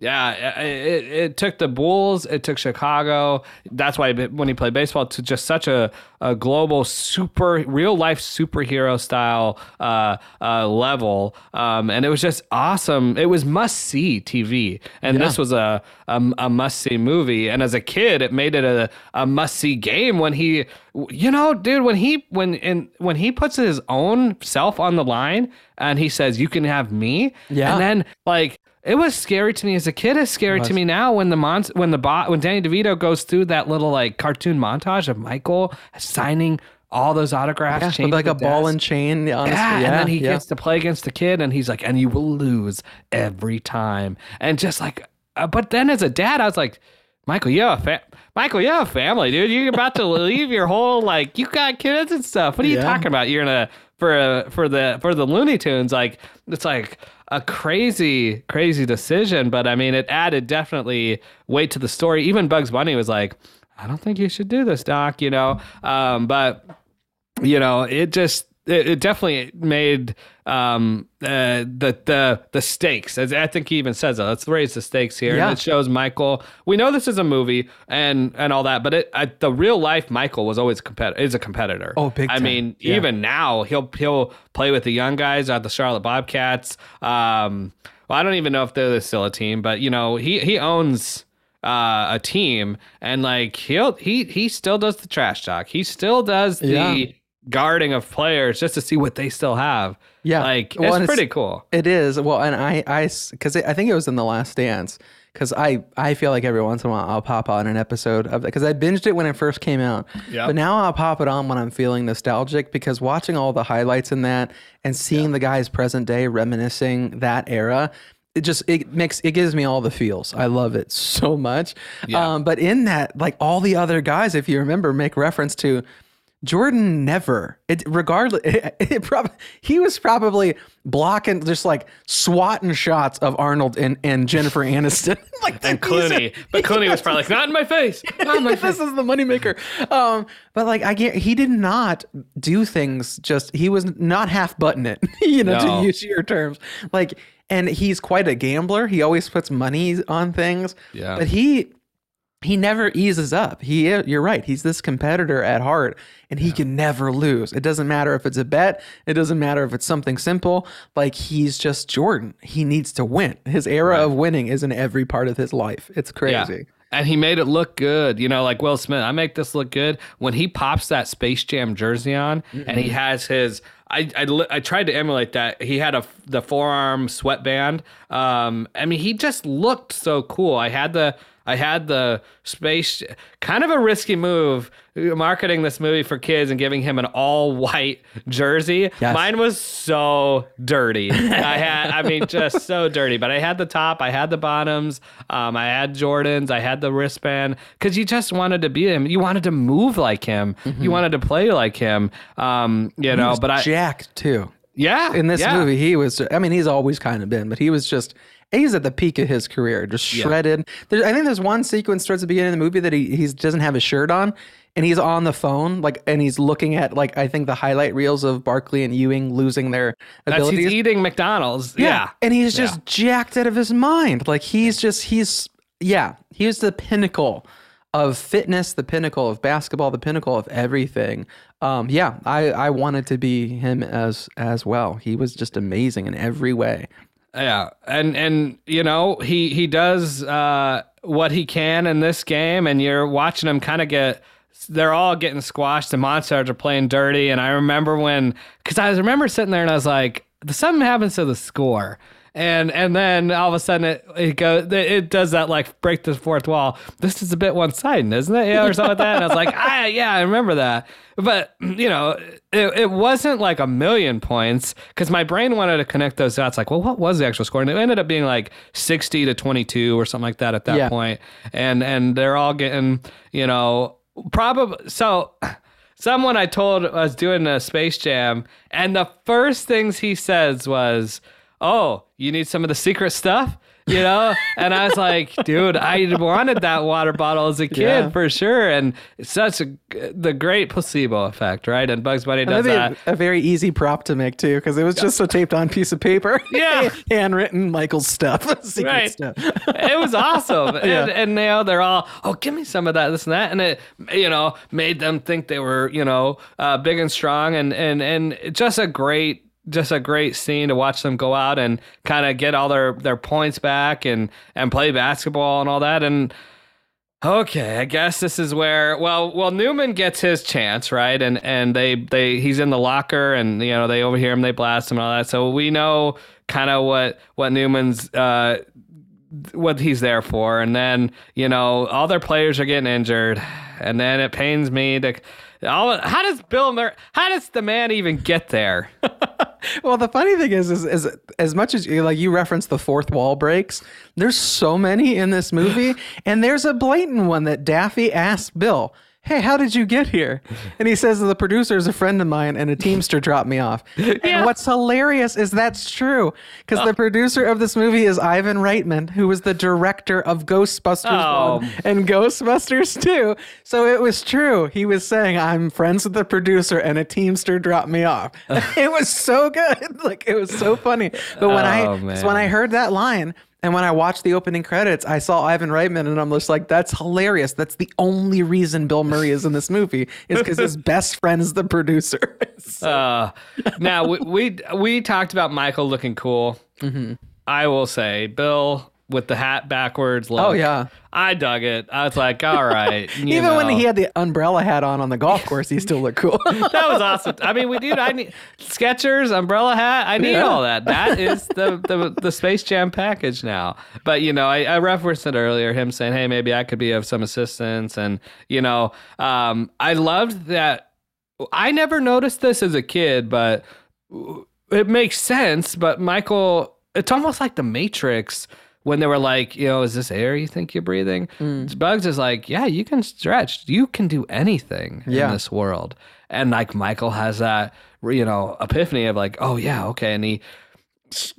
yeah, it, it took the Bulls, it took Chicago. That's why when he played baseball to just such a, a global super real life superhero style uh, uh, level, um, and it was just awesome. It was must see TV, and this was a a, a must see movie. And as a kid, it made it a, a must see game when he, you know, dude, when he when in when he puts his own self on the line and he says, "You can have me," Yeah. and then like it was scary to me as a kid. It's scary to me now when the mon- when the bot when Danny DeVito goes through that little like cartoon montage of Michael signing all those autographs, Yeah, with like a the ball and chain. Honestly, Yeah, yeah, and then he yeah. gets to play against the kid, and he's like, and you will lose every time, and just like, uh, but then as a dad, I was like, Michael, you have a fa- Michael, you have a family, dude. You're about to leave your whole like, you got kids and stuff. What are you talking about? You're gonna for uh, for the for the Looney Tunes, like it's like a crazy crazy decision, but I mean, it added definitely weight to the story. Even Bugs Bunny was like, I don't think you should do this, Doc. You know, um, but you know, it just it, it definitely made um uh, the the the stakes. As I think he even says that. Let's raise the stakes here. Yeah. And it shows Michael. We know this is a movie and and all that, but it I, the real life Michael was always compet is a competitor. Oh, big I time. mean, Yeah. even now he'll he'll play with the young guys at the Charlotte Bobcats. Um, well, I don't even know if they're still a team, but you know, he he owns uh, a team, and like he'll he he still does the trash talk. He still does the Yeah. Guarding of players just to see what they still have. Yeah. like Well, it's pretty cool. It is well, and I, I, because I think it was in the Last Dance. Because I, I feel like every once in a while I'll pop on an episode of it because I binged it when it first came out. Yep. But now I'll pop it on when I'm feeling nostalgic because watching all the highlights in that and seeing the guys present day reminiscing that era, it just it makes it gives me all the feels. I love it so much. Yeah. Um, but in that, like all the other guys, if you remember, make reference to Jordan never. It regardless. It, it prob- he was probably blocking, just like swatting shots of Arnold and, and Jennifer Aniston, like And Clooney, but Clooney was probably like, "Not in my face, not in my face." this is the moneymaker. Um, but like I get, he did not do things. Just he was not half button it. You know, No. to use your terms. Like, and he's quite a gambler. He always puts money on things. Yeah. But he he never eases up. He you're right. He's this competitor at heart and he can never lose. It doesn't matter if it's a bet, it doesn't matter if it's something simple. Like he's just Jordan. He needs to win. His era of winning is in every part of his life. It's crazy. And he made it look good. You know, like Will Smith, I make this look good. When he pops that Space Jam jersey on and he has his I, I, I tried to emulate that. He had a the forearm sweatband. Um, I mean, he just looked so cool. I had the I had the space kind of a risky move marketing this movie for kids and giving him an all white jersey. Yes. Mine was so dirty. I had I mean just so dirty, but I had the top, I had the bottoms, um, I had Jordans, I had the wristband cuz you just wanted to be him. You wanted to move like him. You wanted to play like him. Um, you know, but I jacked too. yeah, in this yeah. movie he was i mean he's always kind of been but he was just he's at the peak of his career just shredded. There, i think there's one sequence towards the beginning of the movie that he he doesn't have his shirt on and he's on the phone like and he's looking at like i think the highlight reels of barkley and ewing losing their That's abilities. he's eating McDonald's. Yeah. and he's just jacked out of his mind. Like he's just he's yeah he's the pinnacle of fitness the pinnacle of basketball the pinnacle of everything. Um yeah i i wanted to be him as as well. He was just amazing in every way Yeah, and and you know he he does uh, what he can in this game, and you're watching him kind of get. They're all getting squashed. The Monstars are playing dirty, and I remember when because I remember sitting there and I was like, something happens to the score. And and then all of a sudden it it goes it does that like break the fourth wall. This is a bit one sided, isn't it? Yeah, or something like that. And I was like, ah, yeah, I remember that. But you know, it, it wasn't like a million points because my brain wanted to connect those dots. Like, well, what was the actual score? And it ended up being like sixty to twenty two or something like that at that Yeah. point. And and they're all getting you know probably so. Someone I told was doing a Space Jam, and the first things he says was, "Oh, you need some of the secret stuff." You know, and I was like, dude, I wanted that water bottle as a kid Yeah. for sure, and it's such a the great placebo effect, right? And Bugs Bunny does that. a, a very easy prop to make too, because it was just a taped on piece of paper. Yeah. handwritten Michael's stuff, secret Right. stuff. it was awesome. Yeah. and, and you they're all, oh, give me some of that, this and that. And it, you know, made them think they were, you know, uh, big and strong and, and, and just a great, just a great scene to watch them go out and kind of get all their, their points back and, and play basketball and all that. And, Okay, I guess this is where well, well Newman gets his chance, right? And and they they he's in the locker, and you know they overhear him, they blast him, and all that. So we know kind of what what Newman's uh what he's there for. And then you know all their players are getting injured, and then it pains me to. How does Bill Murray? How does the man even get there? Well, the funny thing is, is, is as much as you like you reference the fourth wall breaks, there's so many in this movie, and there's a blatant one that Daffy asked Bill, "Hey, how did you get here?" And he says, "The producer is a friend of mine, and a Teamster dropped me off." And what's hilarious is that's true because the oh. producer of this movie is Ivan Reitman, who was the director of Ghostbusters Oh. one and Ghostbusters 2. So it was true. He was saying, I'm friends with the producer and a Teamster dropped me off. it was so good. Like it was so funny. But when oh, I Oh, so when. I heard that line and when I watched the opening credits, I saw Ivan Reitman and I'm just like, that's hilarious. That's the only reason Bill Murray is in this movie is because his best friend is the producer. So- Uh, now we, we we talked about Michael looking cool. I will say, Bill with the hat backwards. Look, Oh, yeah. I dug it. I was like, all right. Even when he had the umbrella hat on on the golf course, he still looked cool. that was awesome. I mean, we dude, I need Skechers, umbrella hat. I need Yeah. all that. That is the, the the Space Jam package now. But you know, I, I referenced it earlier. Him saying, "Hey, maybe I could be of some assistance," and you know, um, I loved that. I never noticed this as a kid, but it makes sense. But Michael, it's almost like the Matrix. When they were like, you know, is this air you think you're breathing? Mm. Bugs is like, yeah, you can stretch. You can do anything Yeah. in this world. and like Michael has that you know epiphany of like, oh yeah, okay, and he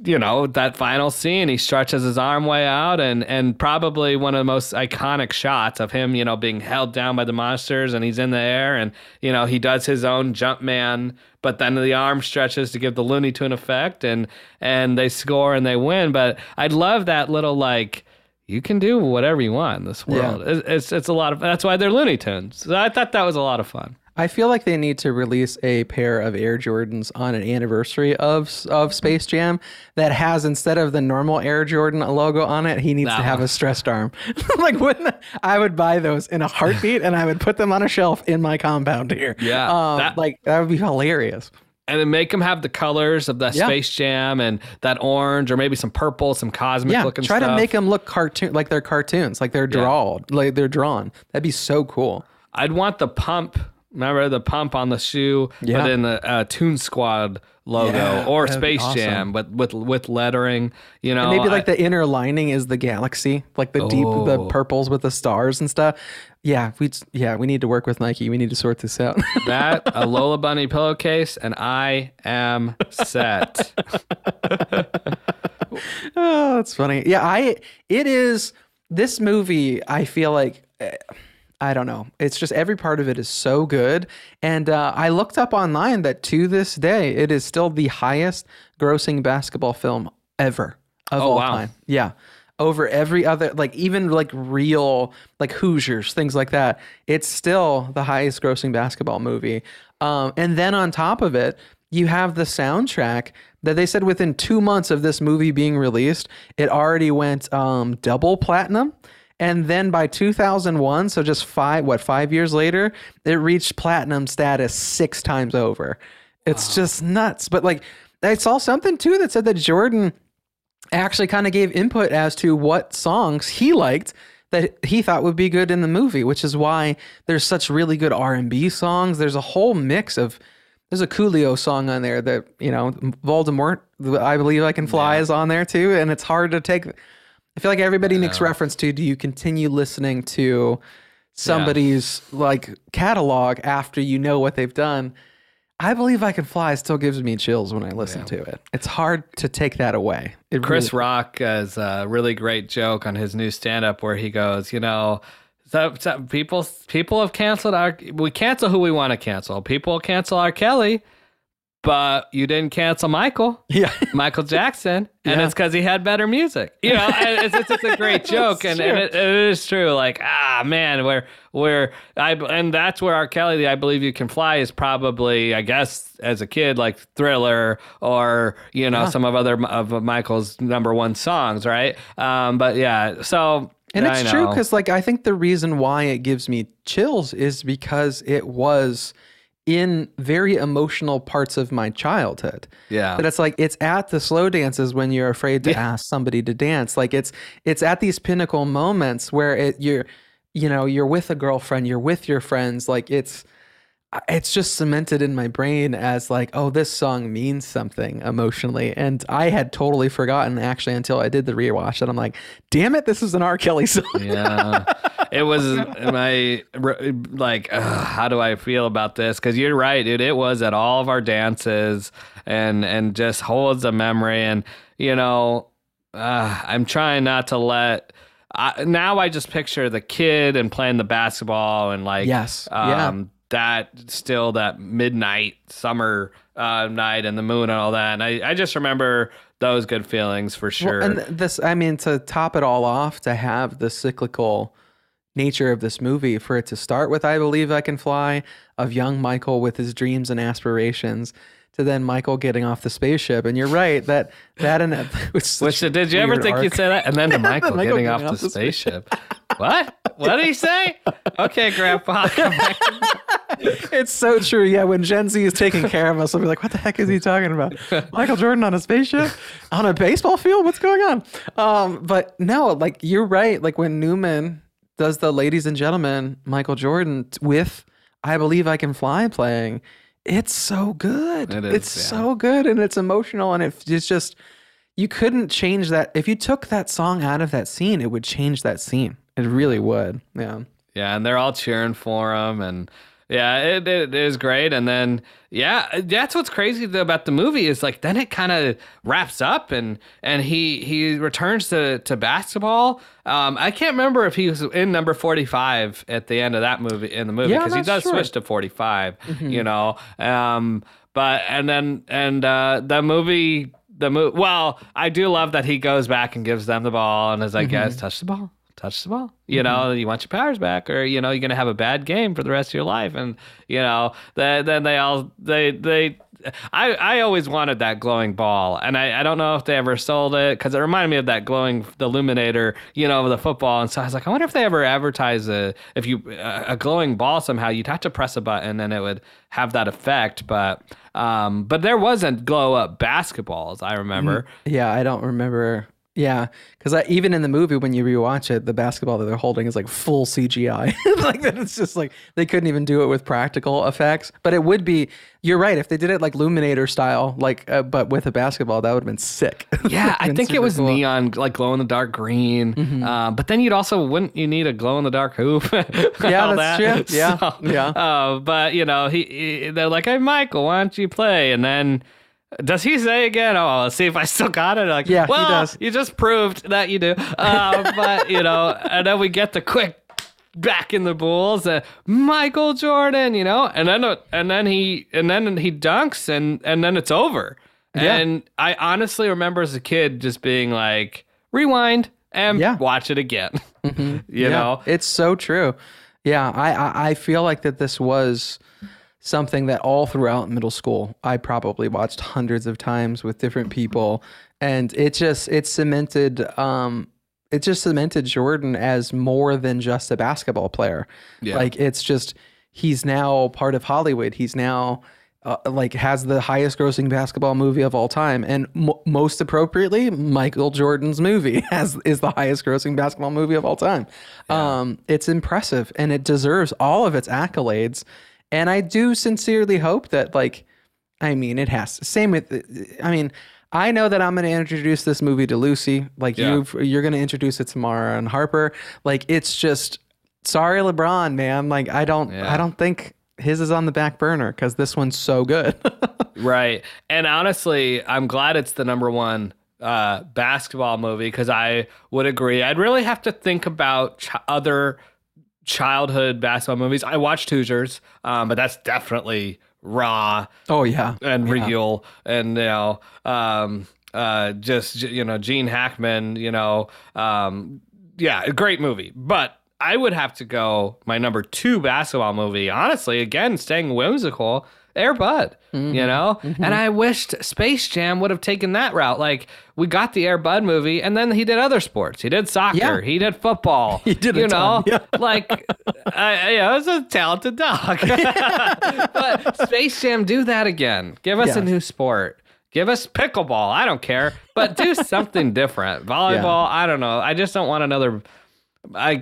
you know that final scene he stretches his arm way out and and probably one of the most iconic shots of him you know being held down by the Monstars and he's in the air and you know he does his own jump man but then the arm stretches to give the looney tune effect and and they score and they win. But i love that little like you can do whatever you want in this world. It's, it's it's a lot of that's why they're looney tunes. So i thought that was a lot of fun I feel like they need to release a pair of Air Jordans on an anniversary of of Space Jam that has instead of the normal Air Jordan logo on it, he needs to have a stressed arm. like wouldn't I would buy those in a heartbeat and I would put them on a shelf in my compound here. Yeah, Um, that- like that would be hilarious. and then make them have the colors of that Yeah. Space Jam and that orange or maybe some purple, some cosmic Yeah, looking try stuff. to make them look cartoon like they're cartoons, like they're drawn, like they're drawn. That'd be so cool. I'd want the pump. Remember the pump on the shoe, Yeah. but in the uh, Tune Squad logo Yeah, or Space awesome. Jam, but with with lettering. You know, And maybe like I- the inner lining is the galaxy, like the deep, the Oh. purples with the stars and stuff. Yeah, we yeah we need to work with Nike. We need to sort this out. that a Lola Bunny pillowcase, and I am set. oh, that's funny. Yeah, I it is this movie. I feel like. I don't know. It's just every part of it is so good. And uh, I looked up online that to this day, it is still the highest grossing basketball film ever of Oh, all wow. time. Yeah. Over every other, like even like real, like Hoosiers, things like that. It's still the highest grossing basketball movie. Um, and then on top of it, you have the soundtrack that they said within two months of this movie being released, it already went um, double platinum. And then by 2001, so just five, what, five years later, it reached platinum status six times over. It's just nuts. But like, I saw something too that said that Jordan actually kind of gave input as to what songs he liked that he thought would be good in the movie, which is why there's such really good R&B songs. There's a whole mix of there's a Coolio song on there that, you know, Voldemort, I believe I can fly is on there too, and it's hard to take I feel like everybody makes reference to do you continue listening to somebody's like catalog after you know what they've done? I believe I can fly still gives me chills when I listen to it. It's hard to take that away. It Chris really- Rock has a really great joke on his new stand up where he goes, you know, so, so people people have canceled our we cancel who we want to cancel. People cancel R. Kelly, but you didn't cancel Michael. Yeah. Michael Jackson, and Yeah. it's because he had better music. You know, it's, it's, it's a great joke, and, and it, it is true. Like, ah, man, where where I and that's where R. Kelly, the "I Believe You Can Fly" is probably, I guess, as a kid, like Thriller or you know some of other of Michael's number one songs, right? Um, but yeah, so And it's true because, like, I think the reason why it gives me chills is because it was in very emotional parts of my childhood. Yeah. But it's like it's at the slow dances when you're afraid to ask somebody to dance. Like it's it's at these pinnacle moments where it you're you know you're with a girlfriend, you're with your friends. Like it's it's just cemented in my brain as like oh this song means something emotionally. And i had totally forgotten actually until i did the rewatch and i'm like damn it this is an r. Kelly song. Yeah. It was my like ugh, how do i feel about this? Because you're right dude. It was at all of our dances and and just holds a memory. And you know uh, i'm trying not to let I, now i just picture the kid and playing the basketball and like Yes, yeah. um that still that midnight summer uh, night and the moon and all that and i, I just remember those good feelings for sure Well, and this, I mean, to top it all off, to have the cyclical nature of this movie, for it to start with "I Believe I Can Fly" of young Michael with his dreams and aspirations, to then Michael getting off the spaceship. And you're right that that and which, did you ever think you'd say that? And then to Michael, Michael getting, off, the spaceship. What? What did he say? Okay, Grandpa. It's so true. Yeah, when Gen Z is taking care of us, we'll be like, "What the heck is he talking about? Michael Jordan on a spaceship, on a baseball field? What's going on?" Um, but no, like you're right. Like when Newman does the "Ladies and Gentlemen," Michael Jordan with "I Believe I Can Fly" playing, it's so good. It is, it's yeah. so good, and it's emotional, and it- it's just you couldn't change that. If you took that song out of that scene, it would change that scene. It really would. Yeah. yeah, and they're all cheering for him, and Yeah, it, it is great. And then, yeah, that's what's crazy though about the movie is like then it kind of wraps up and and he he returns to to basketball. Um, I can't remember if he was in number forty five at the end of that movie in the movie Yeah, because he does true. switch to forty You know, um, but and then and uh, the movie. The mo- well, I do love that he goes back and gives them the ball and is like, "Guys, touch the ball, touch the ball. You know, you want your powers back, or you know, you're gonna have a bad game for the rest of your life." And you know, then then they all they they. I, I always wanted that glowing ball, and I, I don't know if they ever sold it because it reminded me of that glowing the illuminator, you know, of the football. And so I was like, I wonder if they ever advertise a if you a, a glowing ball somehow. You'd have to press a button and it would have that effect. But um, but there wasn't glow up basketballs. I remember. Yeah, I don't remember. Yeah, because even in the movie, when you rewatch it, the basketball that they're holding is like full CGI. like that, it's just like they couldn't even do it with practical effects. But it would be. You're right. If they did it like Luminator style, like uh, but with a basketball, that would have been sick. Yeah, I think it was cool. Mm-hmm. neon, like glow in the dark green. Uh, but then you'd also wouldn't you need a glow in the dark hoop? Yeah, that's that. true. Yeah, So, yeah. Uh, but you know, he, he they're like, "Hey, Michael, why don't you play?" And then. Does he say again? Oh, let's see if I still got it. Like, Yeah, he does. You just proved that you do. Uh, but you know, and then we get the quick back in the Bulls, uh, Michael Jordan. You know, and then uh, and then he and then he dunks, and and then it's over. Yeah. And I honestly remember as a kid just being like, rewind and Yeah. watch it again. you Yeah, know? it's so true. Yeah, I, I I feel like that this was something that all throughout middle school I probably watched hundreds of times with different people, and it just it cemented um it just cemented Jordan as more than just a basketball player. Yeah. Like it's just he's now part of Hollywood. He's now uh, like has the highest grossing basketball movie of all time and mo most appropriately Michael Jordan's movie has is the highest grossing basketball movie of all time. Um it's impressive and it deserves all of its accolades and I do sincerely hope that like I mean it has the same with I mean I know that I'm going to introduce this movie to Lucy like Yeah. you you're going to introduce it to Mara and Harper like it's just sorry LeBron man like I don't Yeah. I don't think his is on the back burner because this one's so good. Right. And honestly, I'm glad it's the number one uh, basketball movie because I would agree. I'd really have to think about ch- other childhood basketball movies. I watched Hoosiers, um, but that's definitely raw oh yeah, and real. And you know um uh just you know gene hackman you know um yeah a great movie. But i would have to go my number two basketball movie honestly again staying whimsical air bud Mm-hmm. you know and i wished space jam would have taken that route like we got the air bud movie and then he did other sports he did soccer Yeah. he did football He did a you know yeah. like I, you know, a talented dog but Space Jam, do that again. Give us a new sport. Give us pickleball. I don't care, but do something different. Volleyball. I don't know. I just don't want another. I.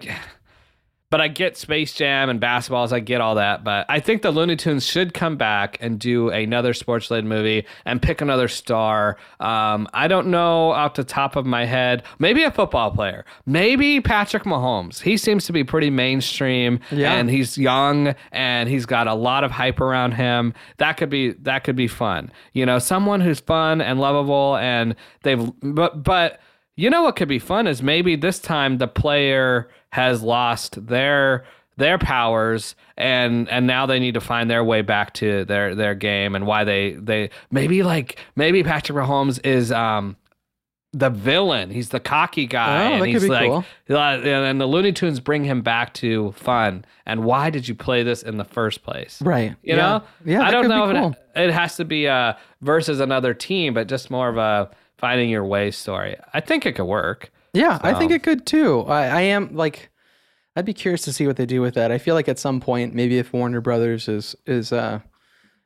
But I get Space Jam and basketballs. I get all that. But I think the Looney Tunes should come back and do another sports related movie and pick another star. Um, I don't know off the top of my head. Maybe a football player. Maybe Patrick Mahomes. He seems to be pretty mainstream Yeah. and he's young and he's got a lot of hype around him. That could be that could be fun. You know, someone who's fun and lovable and they've but but you know what could be fun is maybe this time the player has lost their their powers and and now they need to find their way back to their their game and why they they maybe like maybe Patrick Mahomes is um the villain. He's the cocky guy, Oh, and he's like, cool. uh, and the Looney Tunes bring him back to fun. And why did you play this in the first place? right. You yeah. know, yeah, I don't know if cool. it, it has to be uh versus another team, but just more of a finding your way story. I think it could work. Yeah, I think it could too. I, I am like, I'd be curious to see what they do with that. I feel like at some point, maybe if Warner Brothers is is uh,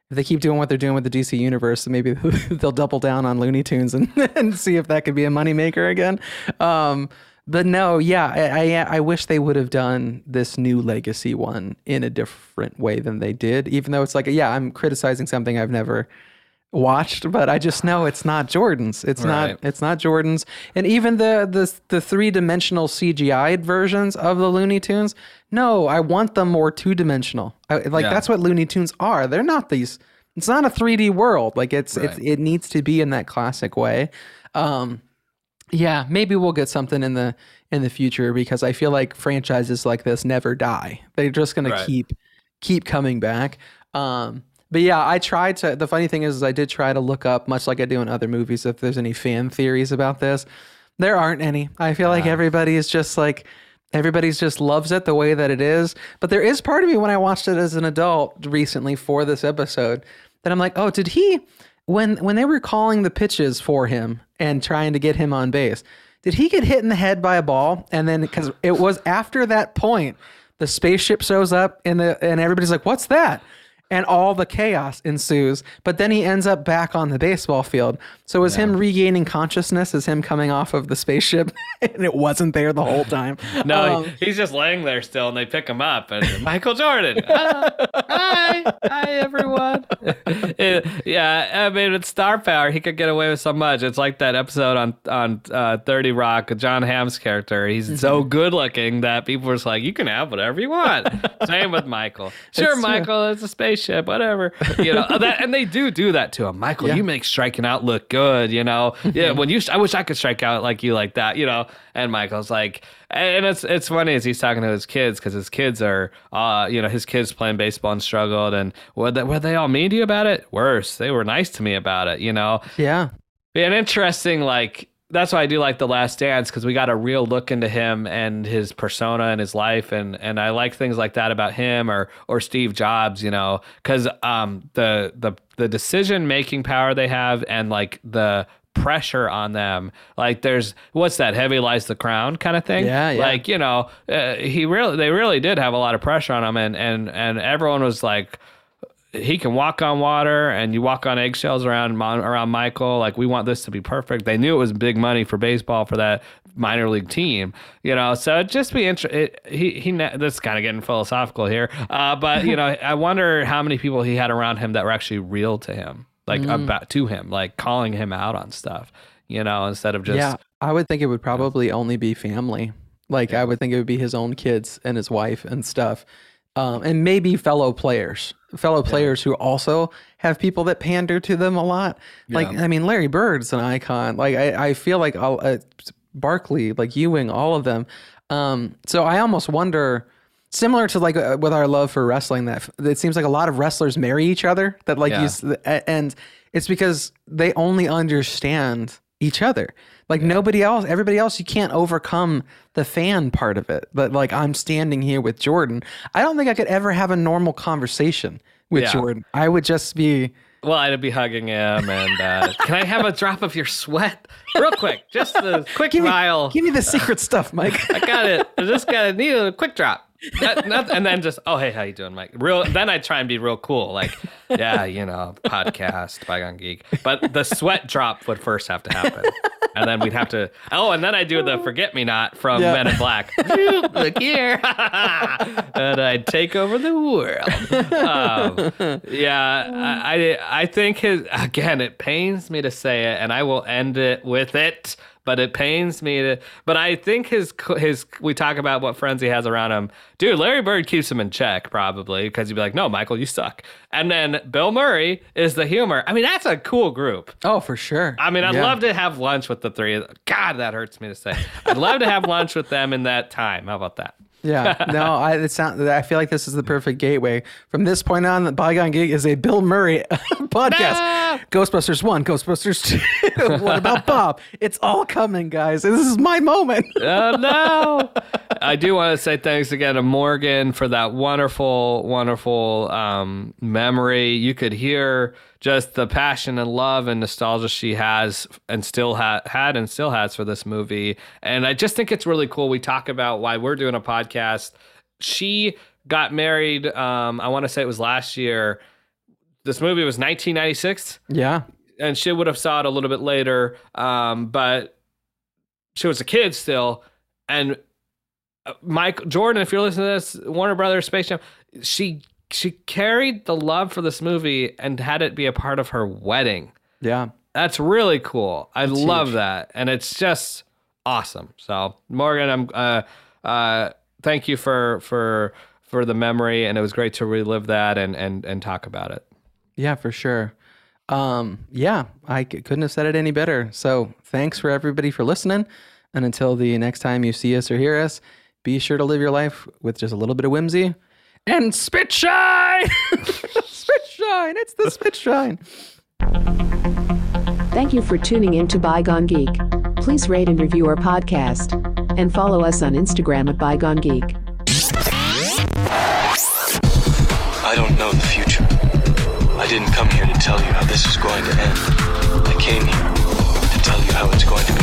if they keep doing what they're doing with the DC universe, then maybe they'll double down on Looney Tunes and, and see if that could be a moneymaker again. Um, but no, yeah, I, I I wish they would have done this new legacy one in a different way than they did. Even though it's like, yeah, I'm criticizing something I've never watched, but I just know it's not Jordan's. It's Right. not it's not Jordan's. And even the the the three dimensional CGI versions of the Looney Tunes, no, I want them more two dimensional. Like Yeah. that's what Looney Tunes are. They're not these. It's not a 3D world. Like it's it's it needs to be in that classic way. Um, yeah, maybe we'll get something in the in the future because I feel like franchises like this never die. They're just gonna Right. keep keep coming back. Um, but yeah, I tried to. The funny thing is, is, I did try to look up, much like I do in other movies, if there's any fan theories about this. There aren't any. I feel like uh-huh. everybody is just like everybody's just loves it the way that it is. But there is part of me when I watched it as an adult recently for this episode that I'm like, oh, did he when when they were calling the pitches for him and trying to get him on base, did he get hit in the head by a ball? And then because it was after that point, the spaceship shows up and the and everybody's like, what's that? And all the chaos ensues. But then he ends up back on the baseball field. So is him regaining consciousness is him coming off of the spaceship and it wasn't there the whole time. No, Um, he's just laying there still, and they pick him up, and Michael Jordan. Ah, hi, hi, everyone. It- yeah, I mean, with star power, he could get away with so much. It's like that episode on on uh, Thirty Rock, Jon Hamm's character. He's so Mm-hmm. good looking that people are just like, you can have whatever you want. Same with Michael. Sure, It's true. Michael, it's a spaceship, whatever. You know that, and they do do that to him. Michael, Yeah. you make striking out look good. You know, yeah. When you, I wish I could strike out like you like that. You know, and Michael's like, and it's it's funny as he's talking to his kids because his kids are, uh, you know, his kids playing baseball and struggled, and were they, were they all mean to you about it? Worse, they were nice to me about it. You know, yeah. Be an interesting like that's why I do like the Last Dance because we got a real look into him and his persona and his life and and I like things like that about him or or Steve Jobs, you know, because um the the the decision making power they have and like the pressure on them like there's what's that heavy lies the crown kind of thing Yeah, yeah. like you know uh, he really they really did have a lot of pressure on him and and and everyone was like he can walk on water and you walk on eggshells around around Michael. Like we want this to be perfect. They knew it was big money for baseball for that minor league team, you know. So it'd just be interesting. He he. This is kind of getting philosophical here, uh, but you know, I wonder how many people he had around him that were actually real to him, like about to him, like calling him out on stuff, you know, instead of just yeah, I would think it would probably only be family. Like I would think it would be his own kids and his wife and stuff, um, and maybe fellow players, fellow players who also have people that pander to them a lot. Like I mean, Larry Bird's an icon. Like I, I feel like all, uh, Barkley, like Ewing, all of them. Um, so I almost wonder. Similar to like uh, with our love for wrestling, that it seems like a lot of wrestlers marry each other. That like Yeah. you, and it's because they only understand each other. Like nobody else, everybody else, you can't overcome the fan part of it. But like I'm standing here with Jordan. I don't think I could ever have a normal conversation with Yeah. Jordan. I would just be Well, I'd be hugging him, and uh, can I have a drop of your sweat, real quick, just a quick give me, vial. give me the secret stuff, Mike. I got it. I just got to need a quick drop. Not- not- and then just, oh hey, how you doing, Mike? Real. Then I try and be real cool, like, yeah, you know, podcast, Bygone Geek. But the sweat drop would first have to happen, and then we'd have to. Oh, and then I'd do the forget me not from Yeah. Men in Black. Look here, and I'd take over the world. Um, yeah, I, I I think his again. It pains me to say it, and I will end it with it. But it pains me to. But I think his his. We talk about what friends he has around him. Dude, Larry Bird keeps him in check probably because he'd be like, "No, Michael, you suck." And then Bill Murray is the humor. I mean, that's a cool group. oh, for sure. I mean, I'd Yeah. love to have lunch with the three. God, that hurts me to say. I'd love to have lunch with them in that time. How about that? Yeah, no, I it sound, I feel like this is the perfect gateway. From this point on, the Bygone Geek is a Bill Murray podcast. No! Ghostbusters one, Ghostbusters two. what about Bob? It's all coming, guys. This is my moment. Oh no! I do want to say thanks again to Morgan for that wonderful, wonderful um, memory. You could hear just the passion and love and nostalgia she has and still ha- had and still has for this movie. And I just think it's really cool. We talk about why we're doing a podcast. She got married. Um, I want to say it was last year. This movie was 1996 Yeah, and she would have saw it a little bit later. Um, but she was a kid still, and uh, Mike Jordan, if you're listening to this, Warner Brothers Space Jam, she she carried the love for this movie and had it be a part of her wedding. Yeah. That's really cool. I love that, and it's just awesome. So Morgan, I'm uh uh thank you for for for the memory, and it was great to relive that and and and talk about it. Yeah, for sure. Um, yeah, I c- couldn't have said it any better. So thanks for everybody for listening. And until the next time you see us or hear us, be sure to live your life with just a little bit of whimsy and spit shine. spit shine. It's the spit shine. Thank you for tuning in to Bygone Geek. Please rate and review our podcast and follow us on Instagram at Bygone Geek. I don't know the future. I didn't come here to tell you how this is going to end. I came here to tell you how it's going to begin.